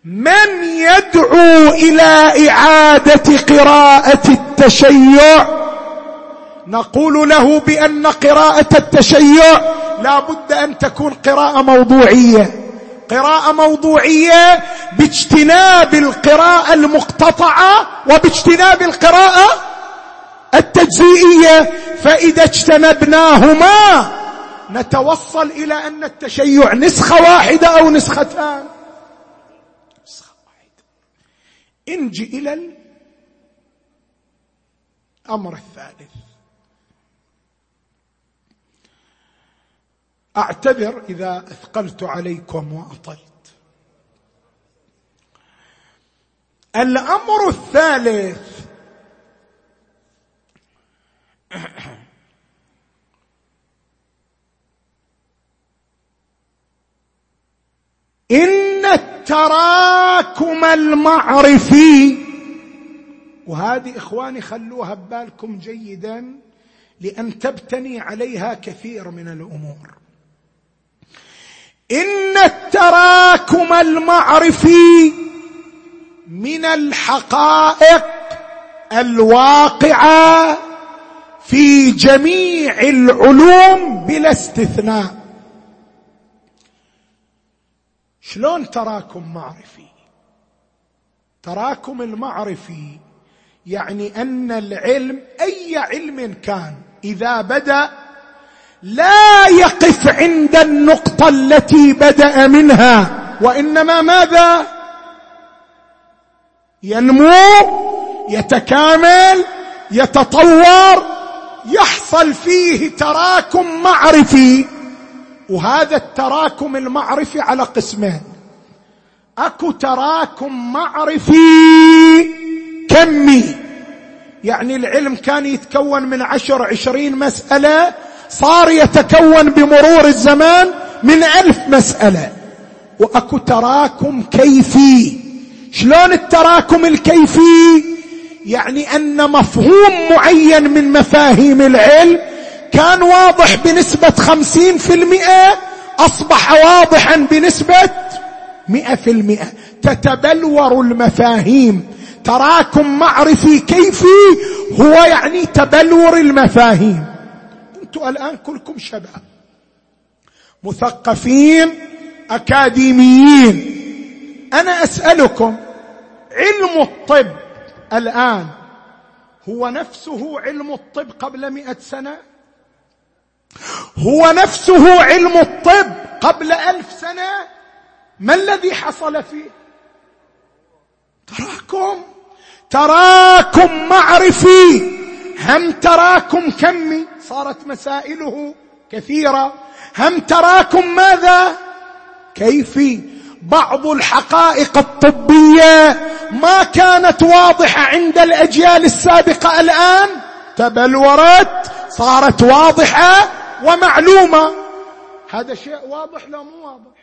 من يدعو إلى إعادة قراءة التشيع؟ نقول له بأن قراءة التشيع لا بد أن تكون قراءة موضوعية. قراءة موضوعية باجتناب القراءة المقتطعة وباجتناب القراءة التجزئية. فإذا اجتنبناهما نتوصل إلى أن التشيع نسخة واحدة أو نسختان. نسخة واحدة. انجي إلى الأمر الثالث. أعتذر إذا أثقلت عليكم وأطلت. الأمر الثالث إن التراكم المعرفي وهذه إخواني خلوها ببالكم جيدا لأن تبتني عليها كثير من الأمور. إن التراكم المعرفي من الحقائق الواقعة في جميع العلوم بلا استثناء. شلون تراكم معرفي؟ تراكم المعرفي يعني أن العلم أي علم كان إذا بدأ لا يقف عند النقطة التي بدأ منها وإنما ماذا؟ ينمو يتكامل يتطور يحصل فيه تراكم معرفي وهذا التراكم المعرفي على قسمين. أكو تراكم معرفي كمي يعني العلم كان يتكون من عشر عشرين مسألة صار يتكون بمرور الزمان من ألف مسألة. وأكو تراكم كيفي. شلون التراكم الكيفي؟ يعني أن مفهوم معين من مفاهيم العلم كان واضح بنسبة خمسين في المئة أصبح واضحا بنسبة مئة في المئة. تتبلور المفاهيم. تراكم معرفي كيفي هو يعني تبلور المفاهيم. أنتم الآن كلكم شباب. مثقفين أكاديميين. أنا أسألكم علم الطب الآن هو نفسه علم الطب قبل مئة سنة؟ هو نفسه علم الطب قبل ألف سنة؟ ما الذي حصل فيه؟ تراكم تراكم معرفي. هم تراكم كمي؟ صارت مسائله كثيرة. هم تراكم ماذا؟ كيفي بعض الحقائق الطبية ما كانت واضحة عند الأجيال السابقة الآن؟ تبلورت صارت واضحة ومعلومة. هذا شيء واضح لا مو واضح؟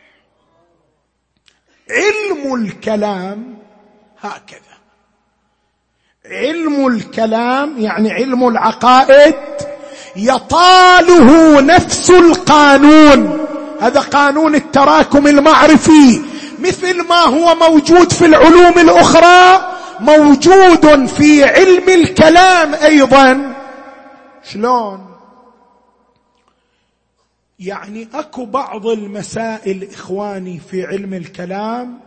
علم الكلام هكذا. علم الكلام يعني علم العقائد يطاله نفس القانون. هذا قانون التراكم المعرفي. مثل ما هو موجود في العلوم الأخرى موجود في علم الكلام أيضا. شلون؟ يعني أكو بعض المسائل إخواني في علم الكلام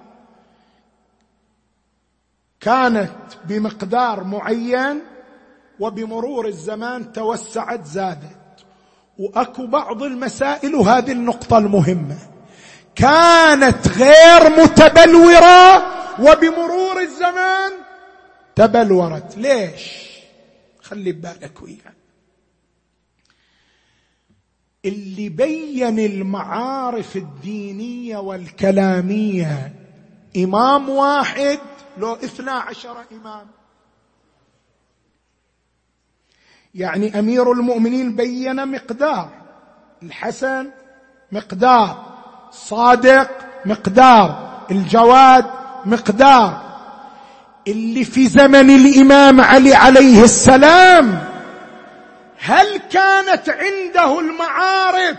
كانت بمقدار معين وبمرور الزمان توسعت زادت. وأكو بعض المسائل وهذه النقطة المهمة. كانت غير متبلورة وبمرور الزمان تبلورت. ليش؟ خلي ببالك وياي. اللي بين المعارف الدينية والكلامية إمام واحد لو اثنا عشر إمام. يعني أمير المؤمنين بين مقدار الحسن مقدار صادق مقدار الجواد مقدار. اللي في زمن الإمام علي عليه السلام هل كانت عنده المعارف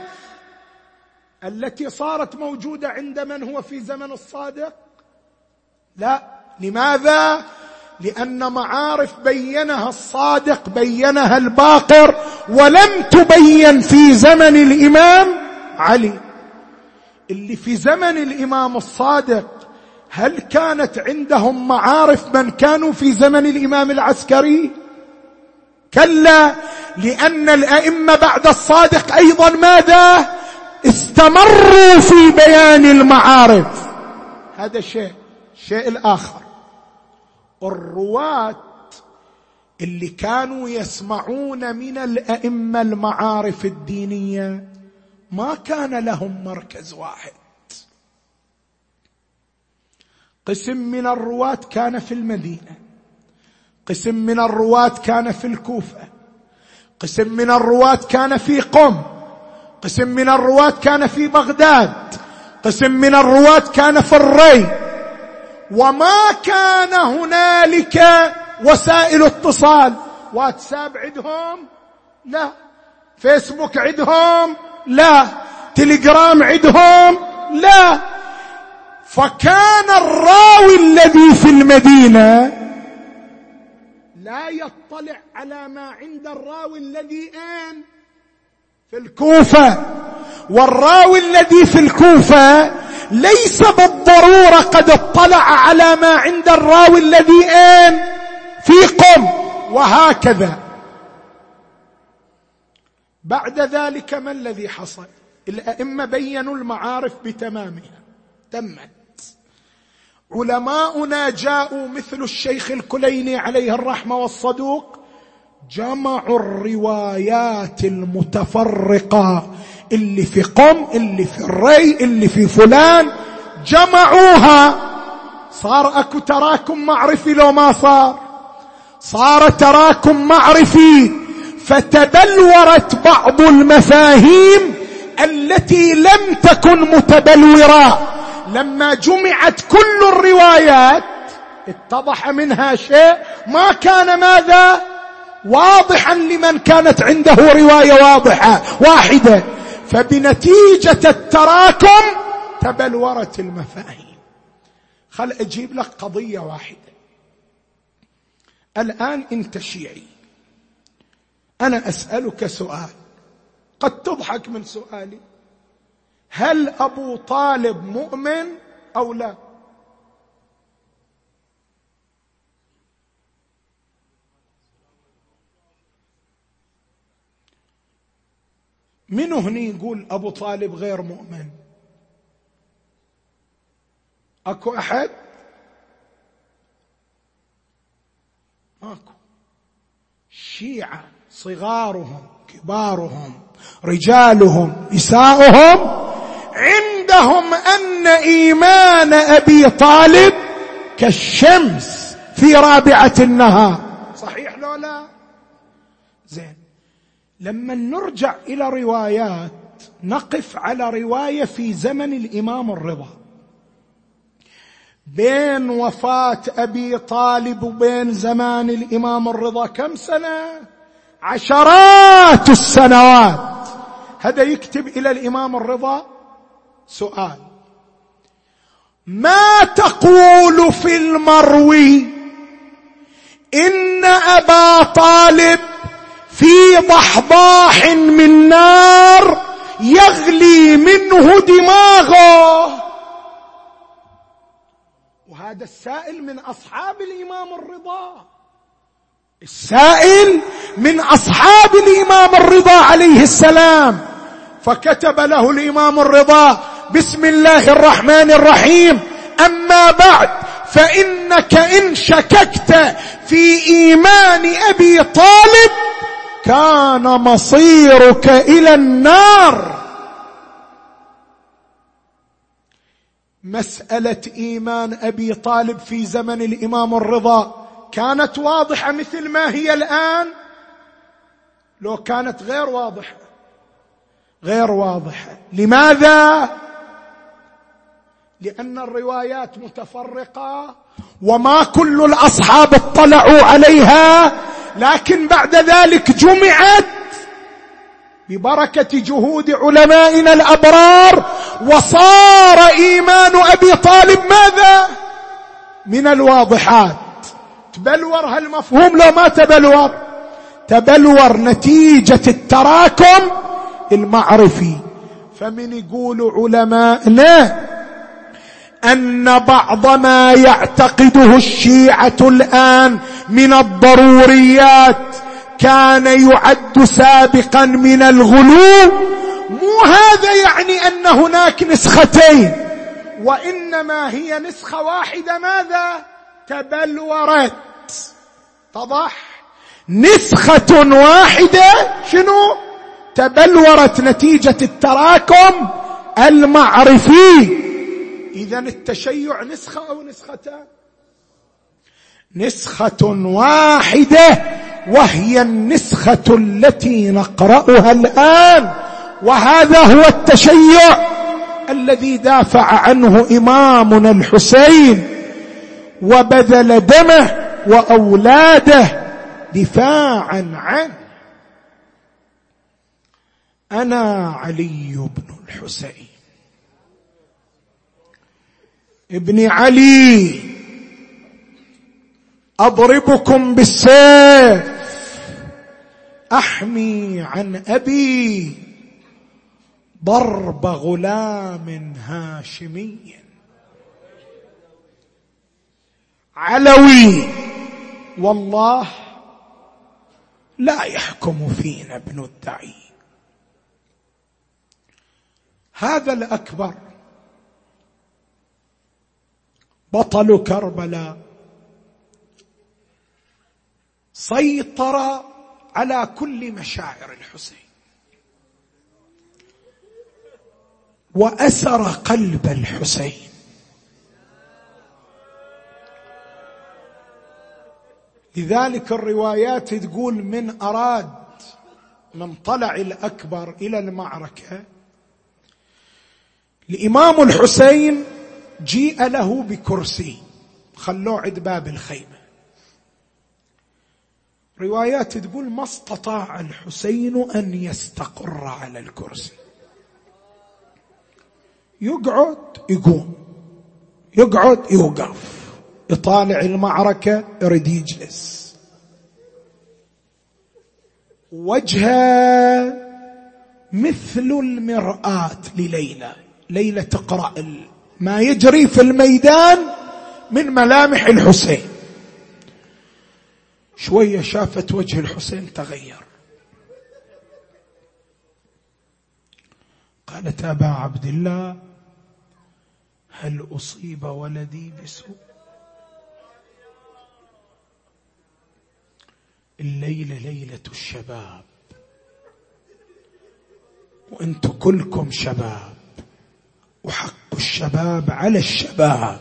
التي صارت موجودة عند من هو في زمن الصادق؟ لا. لماذا؟ لأن معارف بينها الصادق بينها الباقر ولم تبين في زمن الإمام علي. اللي في زمن الإمام الصادق هل كانت عندهم معارف من كانوا في زمن الإمام العسكري؟ كلا لأن الأئمة بعد الصادق أيضا ماذا؟ استمروا في بيان المعارف. هذا شيء الشيء الآخر. الرواة اللي كانوا يسمعون من الأئمة المعارف الدينية ما كان لهم مركز واحد. قسم من الرواة كان في المدينة قسم من الرواة كان في الكوفة قسم من الرواة كان في قم قسم من الرواة كان في بغداد قسم من الرواة كان في الري. وما كان هنالك وسائل اتصال. واتساب عندهم؟ لا. فيسبوك عندهم؟ لا. تليجرام عندهم؟ لا. فكان الراوي الذي في المدينة لا يطلع على ما عند الراوي الذي آن في الكوفة. والراوي الذي في الكوفة ليس بالضرورة قد اطلع على ما عند الراوي الذي آن في قم وهكذا. بعد ذلك ما الذي حصل؟ الأئمة بينوا المعارف بتمامها. تمت. علماؤنا جاءوا مثل الشيخ الكليني عليه الرحمة والصدوق جمعوا الروايات المتفرقة اللي في قم اللي في الري اللي في فلان جمعوها. صار اكو تراكم معرفي لو ما صار. صار تراكم معرفي فتبلورت بعض المفاهيم التي لم تكن متبلوره لما جمعت كل الروايات اتضح منها شيء ما كان ماذا؟ واضحا لمن كانت عنده رواية واضحة واحدة. فبنتيجة التراكم تبلورت المفاهيم. خل أجيب لك قضية واحدة. الآن أنت شيعي. أنا أسألك سؤال. قد تضحك من سؤالي. هل أبو طالب مؤمن أو لا؟ من هنا يقول أبو طالب غير مؤمن؟ أكو أحد؟ ماكو شيعة صغارهم كبارهم رجالهم نساؤهم عندهم أن إيمان أبي طالب كالشمس في رابعة النهار. صحيح لو لا؟ زين. لما نرجع إلى روايات نقف على رواية في زمن الإمام الرضا. بين وفاة أبي طالب وبين زمان الإمام الرضا كم سنة؟ عشرات السنوات. هذا يكتب إلى الإمام الرضا سؤال. ما تقول في المروي إن أبا طالب في ضحضاح من نار يغلي منه دماغه. وهذا السائل من أصحاب الإمام الرضا. السائل من أصحاب الإمام الرضا عليه السلام. فكتب له الإمام الرضا بسم الله الرحمن الرحيم. أما بعد فإنك إن شككت في إيمان أبي طالب كان مصيرك إلى النار. مسألة إيمان أبي طالب في زمن الإمام الرضا كانت واضحة مثل ما هي الآن. لو كانت غير واضحة غير واضحة. لماذا؟ لأن الروايات متفرقة وما كل الأصحاب اطلعوا عليها لكن بعد ذلك جمعت ببركة جهود علمائنا الأبرار وصار إيمان أبي طالب ماذا؟ من الواضحات. تبلور هالمفهوم لو ما تبلور؟ تبلور نتيجة التراكم المعرفي. فمن يقول علماءنا أن بعض ما يعتقده الشيعة الآن من الضروريات كان يعد سابقا من الغلو مو هذا يعني أن هناك نسختين وإنما هي نسخة واحدة ماذا؟ تبلورت. اتضح نسخة واحدة شنو؟ تبلورت نتيجة التراكم المعرفي. اذا التشيع نسخة أو نسختان؟ نسخة واحدة وهي النسخة التي نقرأها الآن وهذا هو التشيع الذي دافع عنه إمامنا الحسين وبذل دمه وأولاده دفاعا عنه. أنا علي بن الحسين. ابن علي. أضربكم بالسيف. أحمي عن أبي ضرب غلام هاشمي علوي. والله لا يحكم فينا ابن الدعي. هذا الأكبر. بطل كربلاء. سيطر على كل مشاعر الحسين. وأسر قلب الحسين. لذلك الروايات تقول من أراد من طلع الأكبر إلى المعركة. الامام الحسين جيء له بكرسي. خلوه عند باب الخيمة. روايات تقول ما استطاع الحسين أن يستقر على الكرسي. يقعد يقوم. يقعد يوقف. يطالع المعركة يريد يجلس. وجهه مثل المرآة لليلى. ليلى تقرأ ما يجري في الميدان من ملامح الحسين. شوية شافت وجه الحسين تغير. قالت أبا عبد الله هل أصيب ولدي بسوء؟ الليلة ليلة الشباب وأنتم كلكم شباب. وحق الشباب على الشباب.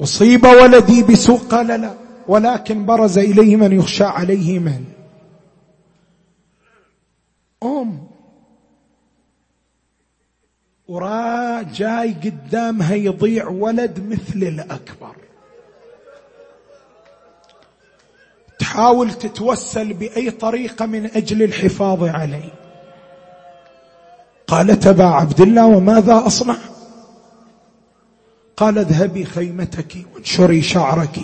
أصيب ولدي بسوء قال لا ولكن برز إليه من يخشى عليه من. أم وراه جاي قدامها يضيع ولد مثل الأكبر. تحاول تتوسل بأي طريقة من أجل الحفاظ عليه. قالت ابا عبد الله وماذا أصنع؟ قال اذهبي خيمتك وانشري شعرك.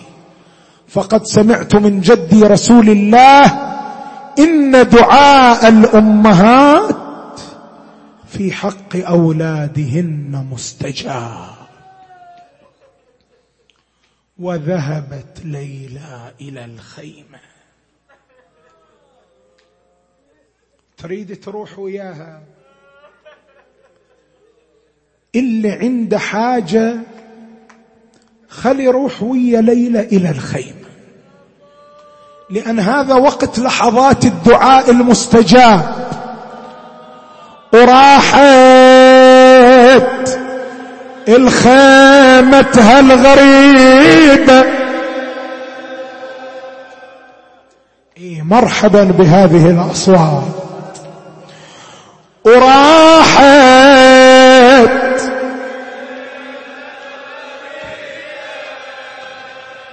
فقد سمعت من جدي رسول الله إن دعاء الأمهات في حق أولادهن مستجاب. وذهبت ليلى إلى الخيمة. تريد تروح وياها؟ اللي عنده حاجة خلي يروح ويا ليلى إلى الخيمة لأن هذا وقت لحظات الدعاء المستجاب. وراحت الخيمة هالغريبة إيه مرحبا بهذه الأصوات. وراحت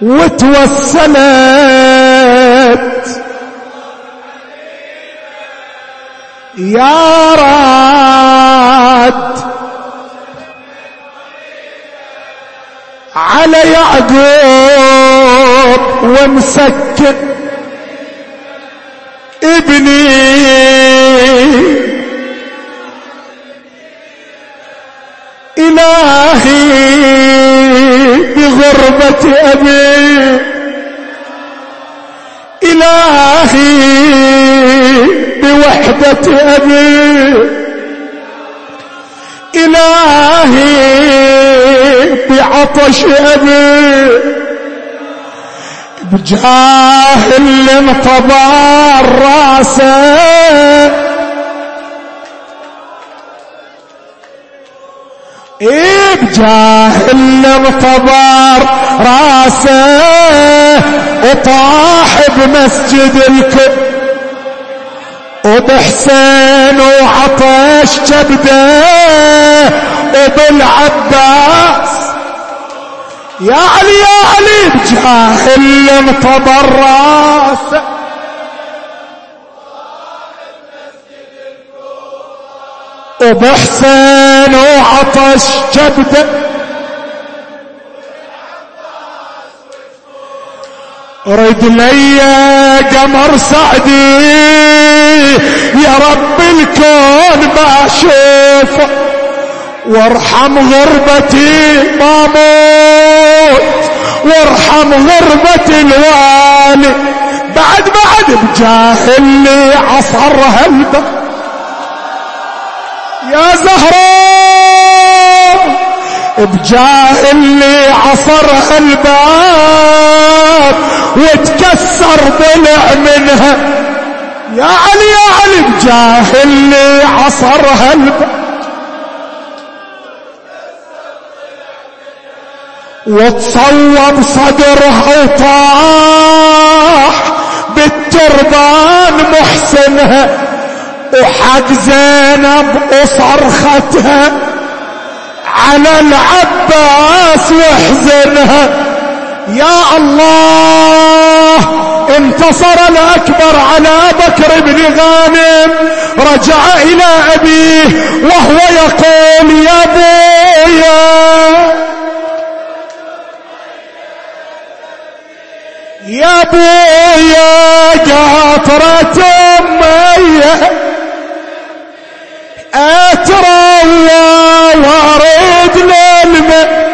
وتوسلت. يا راد على يعقوب ومسكن ابني. إلهي بغربة أبي. إلهي بوحدة أبي. إلهي بعطش أبي. بجاه اللي انطبع راسه بجاه المطبر راسه وطاح بمسجد الكب. وبحسين وعطش جبده وبالعباس. يا علي يا علي بجاه المطبر راسه. وبحسين وعطش جبدة. رد لي قمر سعدي. يا رب الكون ما أشوفه. وارحم غربتي ما موت وارحم غربة الوالي. بعد بعد بجاه اللي عصر هالبر يا زهراء بجاه اللي عصر الباب وتكسر ضلع منها. يا علي يا علي بجاه اللي عصرها الباب وتصوب صدرها وطاح بالتربان محسنها. وحق زينب وصرختها على العباس وحزنها يا الله انتصر الأكبر على بكر بن غانم رجع إلى أبيه وهو يقول يا بويا. يا بويا قاطرة أمي أتروى وارد للماء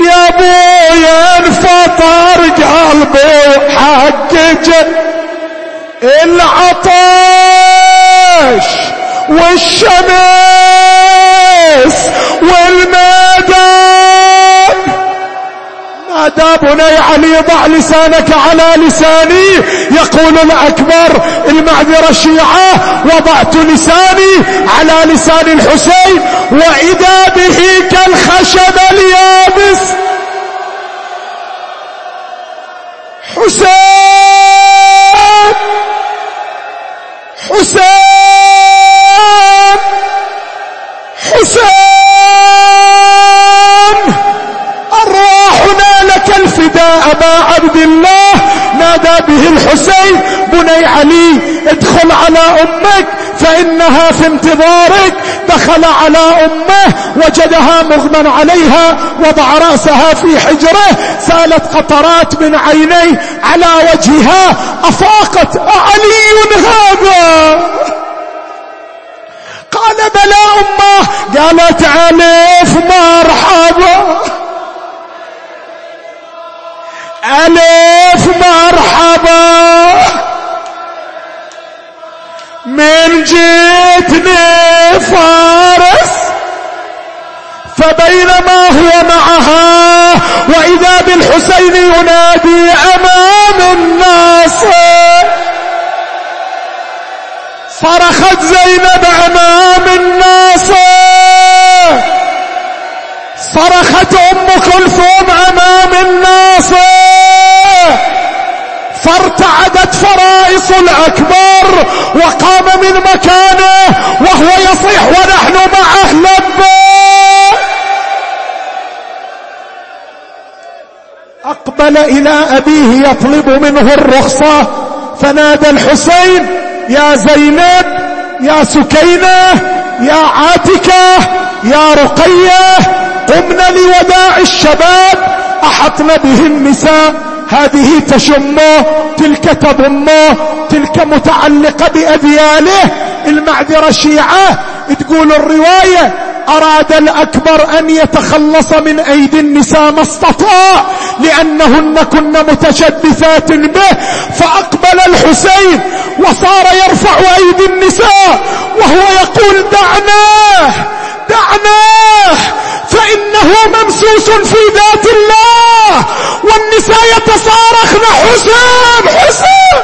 يا بويا انفطر قلبي حقك العطش والشمس والمدى نادى بني علي ضع لسانك على لساني. يقول الأكبر المعذرة الشيعة وضعت لساني على لسان الحسين وإذا به كالخشب اليابس. حسين! حسين! حسين! نادى به الحسين بني علي ادخل على أمك فإنها في انتظارك. دخل على أمه وجدها مغمى عليها وضع رأسها في حجره. سالت قطرات من عينيه على وجهها أفاقت أعلي هذا قال بلى أمه قالت ألف مرحبا. ألف مرحبا. من جيتني فارس فبينما هو معها وإذا بالحسين ينادي أمام الناس. صرخت زينب أمام الناس. صرخت أم كلثوم أمام الناس فارتعدت فرائص الأكبر وقام من مكانه وهو يصيح ونحن معه لبى أقبل إلى أبيه يطلب منه الرخصة. فنادى الحسين يا زينب يا سكينة يا عاتكة يا رقية قمنا لوداع الشباب أحطن به النساء. هذه تشمه تلك تضمه تلك متعلقة بأذياله. المعذرة شيعة تقول الرواية أراد الأكبر أن يتخلص من أيدي النساء ما استطاع لأنهن كن متشبثات به. فأقبل الحسين وصار يرفع أيدي النساء وهو يقول دعناه دعناه. فإنه ممسوس في ذات الله. والنساء يتصارخن حسين حسين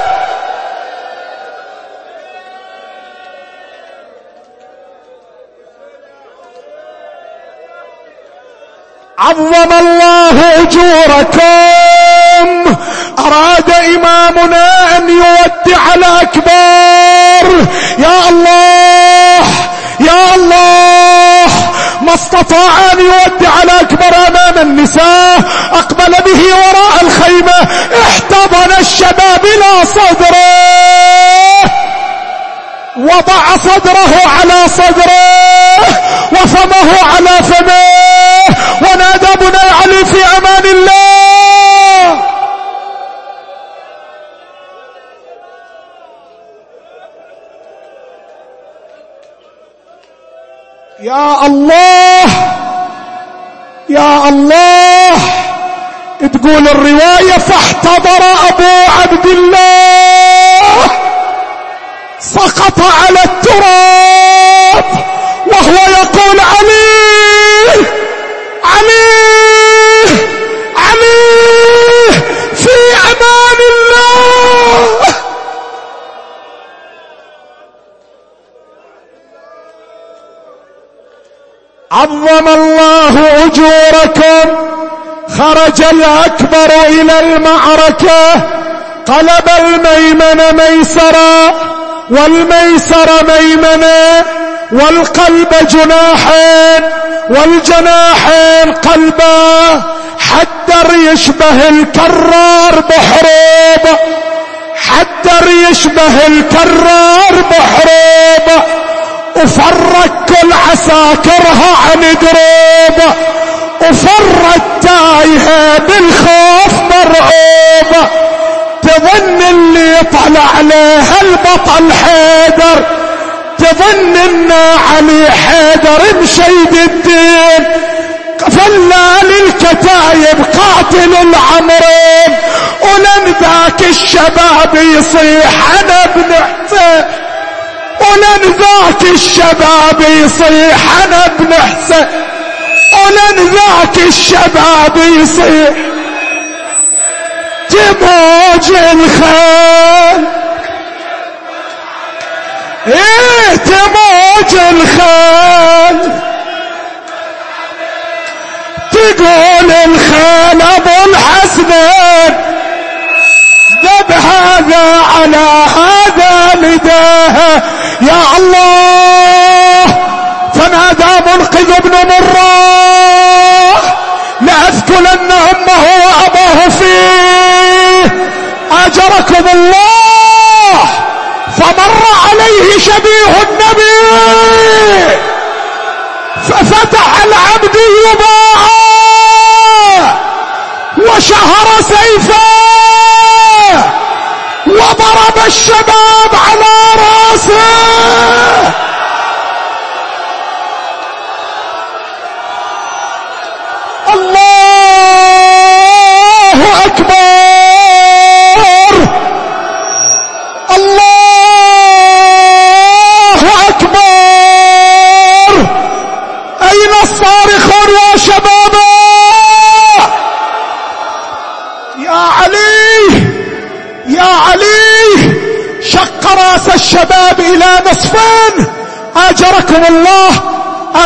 عظم الله أجوركم. أراد إمامنا أن يودع الأكبر. يا الله استطاع أن يودع الأكبر أمام النساء أقبل به وراء الخيمة احتضن الشباب إلى صدره. وضع صدره على صدره وفمه على فمه. ونادى بني علي في أمان الله الله. يا الله. تقول الرواية فاحتضر أبو عبد الله. سقط على التراب. وهو يقول علي عظم الله أجوركم. خرج الأكبر إلى المعركة. قلب الميمن ميسرا والميسر ميمنا والقلب جناحين والجناحين قلبا. حدر يشبه الكرار بحروب. حدر يشبه الكرار بحروب. وفرق كل عساكرها عن دروب وفرت تايهة بالخوف مرعوب. تظن اللي طلع عليها البطل حيدر تظن إن علي حيدر مشيد الدين. فلال الكتايب قاتل العمرين ولن ذاك الشباب يصيح أنا ابن حسين ولن ذاك الشباب يصيح أنا ابن حسين. ولن ذاك الشباب يصيح. تموج الخيل. إيه تموج الخيل. تقول الخيل أبو الحسنين ذب هذا على هذا لداه يا الله فنادى منقذ ابن مراه لأثكلن أمه وأباه فيه. أجركم الله فمر عليه شبيه النبي. ففتح العبد يباعا وشهر سيفا وضرب الشباب. الشباب إلى نصفين. آجركم الله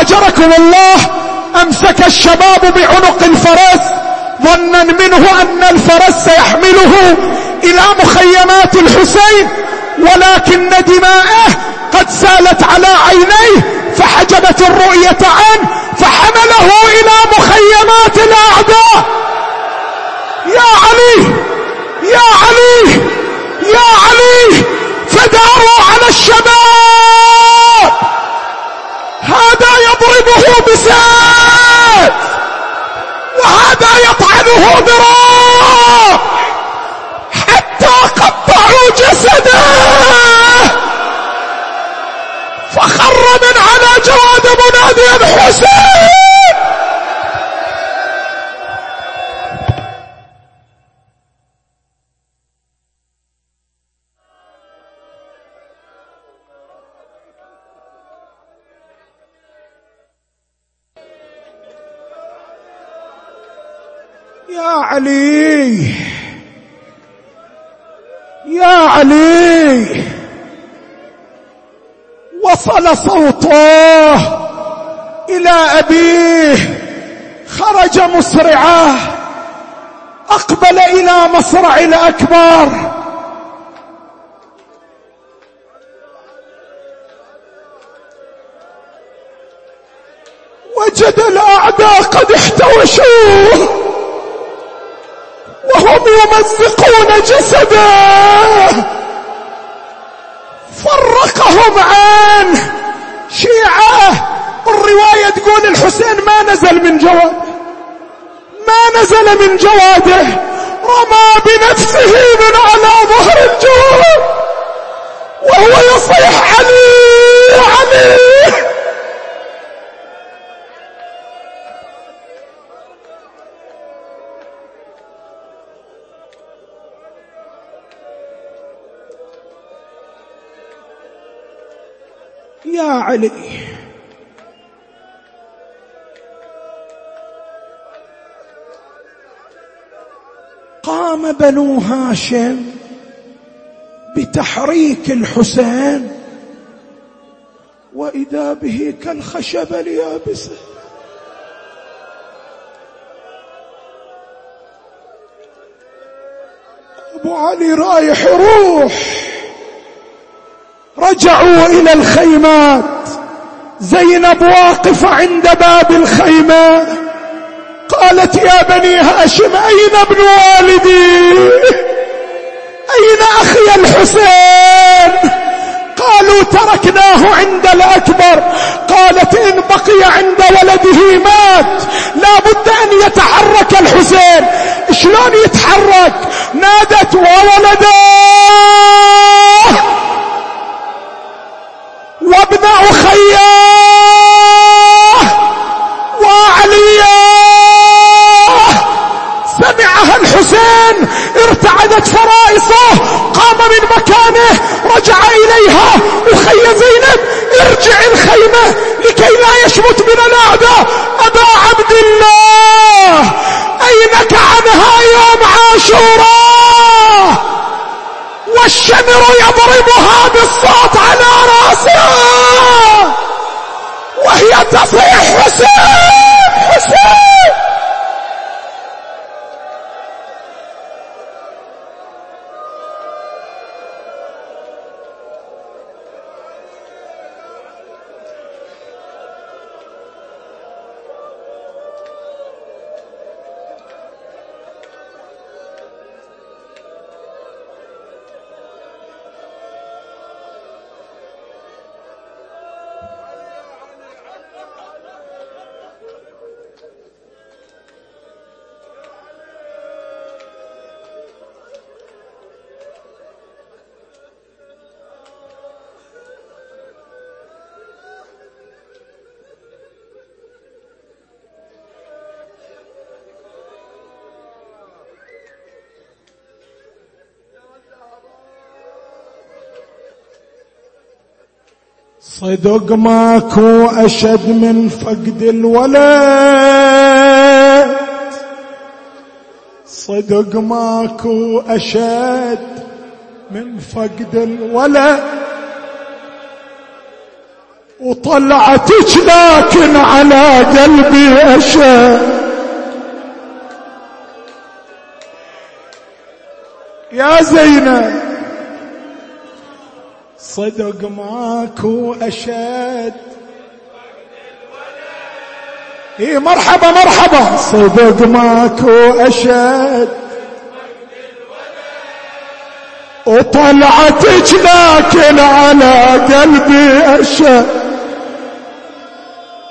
آجركم الله. أمسك الشباب بعنق الفرس ظنا منه أن الفرس سيحمله إلى مخيمات الحسين ولكن دماءه قد سالت على عينيه فحجبت الرؤية عنه فحمله إلى مخيمات الأعداء. يا علي يا علي يا علي فداروا على الشباب! هذا يضربه بسيف وهذا يطعنه براب حتى قطعوا جسده! فخر من على جواد منادي الحسين! علي. يا علي. وصل صوته إلى أبيه. خرج مسرعا. أقبل إلى مصرع الأكبر. وجد الأعداء قد احتوشوه. يمزقون جسده. فرقهم عن شيعة. الرواية تقول الحسين ما نزل من جواده ما نزل من جواده. رمى بنفسه من على ظهر الجواد. وهو يصيح علي علي. علي. قام بنو هاشم بتحريك الحسين وإذا به كالخشب اليابسة. أبو علي رايح روح رجعوا إلى الخيمات. زينب واقفة عند باب الخيمة قالت يا بني هاشم أين ابن والدي؟ أين أخي الحسين؟ قالوا تركناه عند الأكبر. قالت إن بقي عند ولده مات لا بد أن يتحرك الحسين. شلون يتحرك؟ نادت وولده. وابن أخياه وعلياه. سمعها الحسين ارتعدت فرائصه قام من مكانه رجع إليها. أخي زينب ارجع الخيمة لكي لا يشمت من الأعداء أبا عبد الله أينك عنها يوم عاشوراء والشمر يضربها بالصوت على راسها وهي تصيح حسين حسين! صدق ماكو أشد من فقد الولد. صدق ماكو أشد من فقد الولد. وطلعتك لكن على قلبي أشد. يا زينب. صدق ماكو أشد. اي مرحبا مرحبا. صدق ماكو أشد. وطلعتك لكن على قلبي أشد.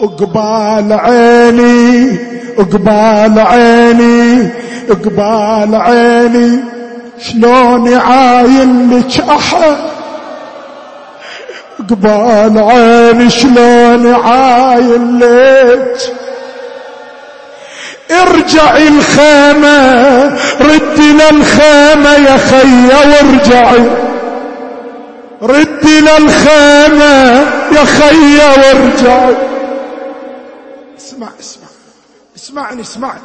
اقبال عيني اقبال عيني اقبال عيني. شلون عاين لك أحد؟ قبال عين شلون عاين ليك؟ ارجعي الخيمة ردي للخيمة يا خيا وارجعي. ردي للخيمة يا خيا وارجعي. اسمع اسمع اسمعني اسمعني.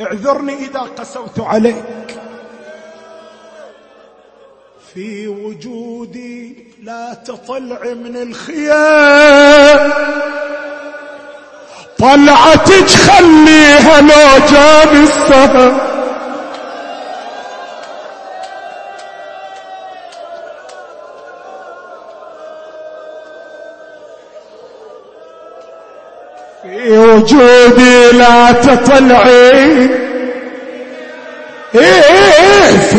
اعذرني إذا قسوت عليك. في وجودي لا تطلع من الخيام. طلعتك خليها لو جاب السهم في وجودي لا تطلعي. في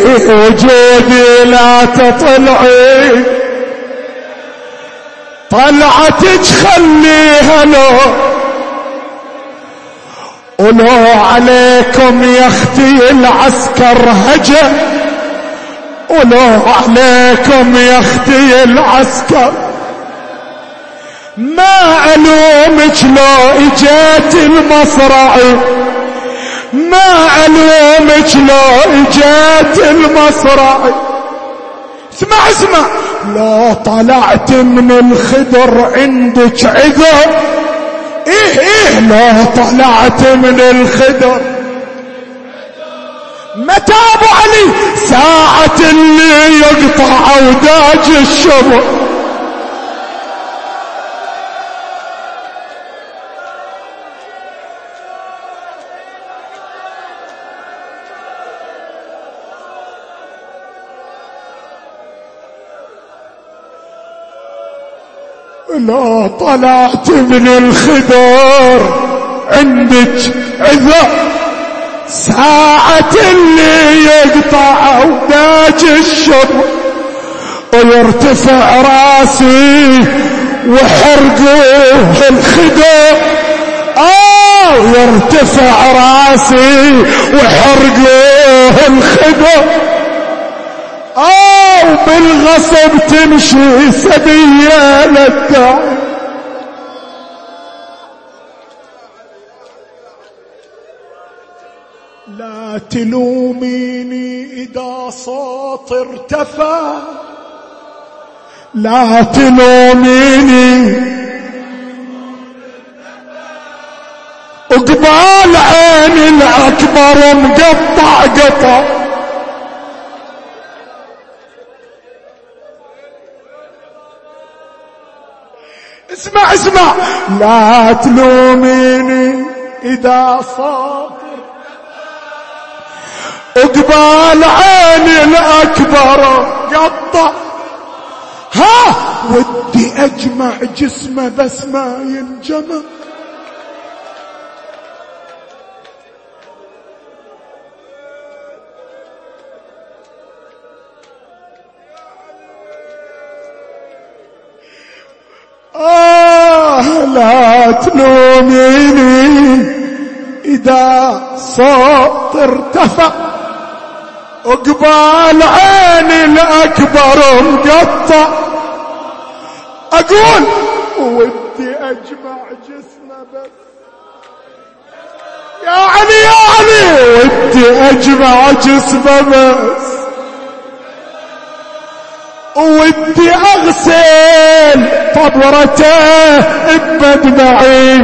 وجودي لا تطلعي. طلعتك خليها لو. ولو عليكم يا أختي العسكر هجا ولو عليكم يا أختي العسكر. ما الومك لو اجيت المصرعي ما الومك لو اجت المصرع. اسمع اسمع. لو طلعت من الخدر عندك عذر. إيه إيه لو طلعت من الخدر متى أبو علي؟ ساعة اللي يقطع وداج الشبر. لا طلعت من الخدر عندك عذر. ساعة اللي يقطع وداج الشر. ويرتفع راسي وحرقه الخدر آه يرتفع راسي وحرقه الخدر آه بالغصب تمشي سبيا للدعم لا تلوميني إذا صوت ارتفع. لا تلوميني. وقبال عين الأكبر مقطع قطع. اسمع اسمع. لا تلوميني إذا صوت وقبال عين الأكبر. قطع ها ودي أجمع جسمه بس ما ينجمع. لا تلوميني إذا صوت ارتفع. وقبال عين الأكبر مقطع أقول ودي أجمع جسمه بس. يا علي يا علي ودي أجمع جسمه بس. ودي أغسل طبرته بدمعي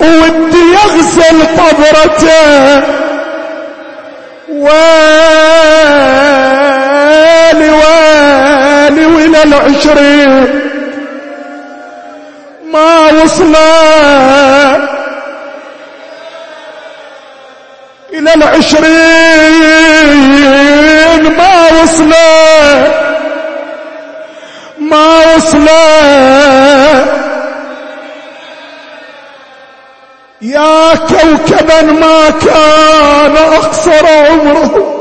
ودي أغسل طبرته. ويلي ويلي وإلى العشرين. ما وصل إلى العشرين. ما وصل ما وصل يا كوكبا ما كان أقصر عمره.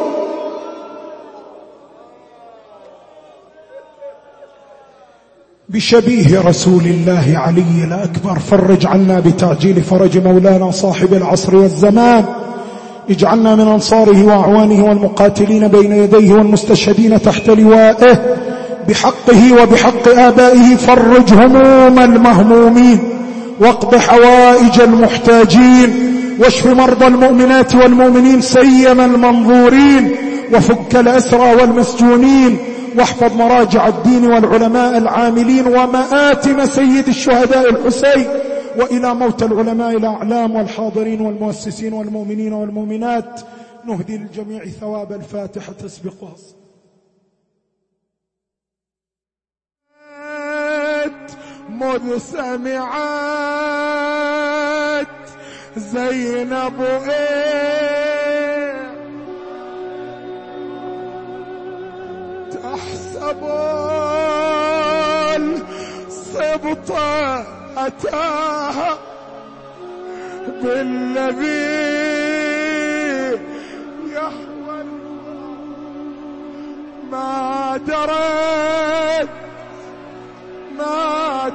بشبيه رسول الله علي الأكبر فرج عنا بتعجيل فرج مولانا صاحب العصر والزمان. اجعلنا من أنصاره وأعوانه والمقاتلين بين يديه والمستشهدين تحت لوائه. بحقه وبحق آبائه فرج هموم المهمومين واقض حوائج المحتاجين واشف مرضى المؤمنات والمؤمنين سيما المنظورين وفك الأسرى والمسجونين واحفظ مراجع الدين والعلماء العاملين ومآتم سيد الشهداء الحسين وإلى موت العلماء الأعلام والحاضرين والمؤسسين والمؤمنين والمؤمنات نهدي للجميع ثواب الفاتحة تسبقها مذ سمعت زينب إيه؟ تحسب الصبط أتاها بالذي يحوى ما درت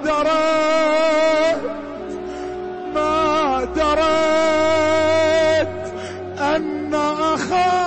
دريت ما دريت أن أخاك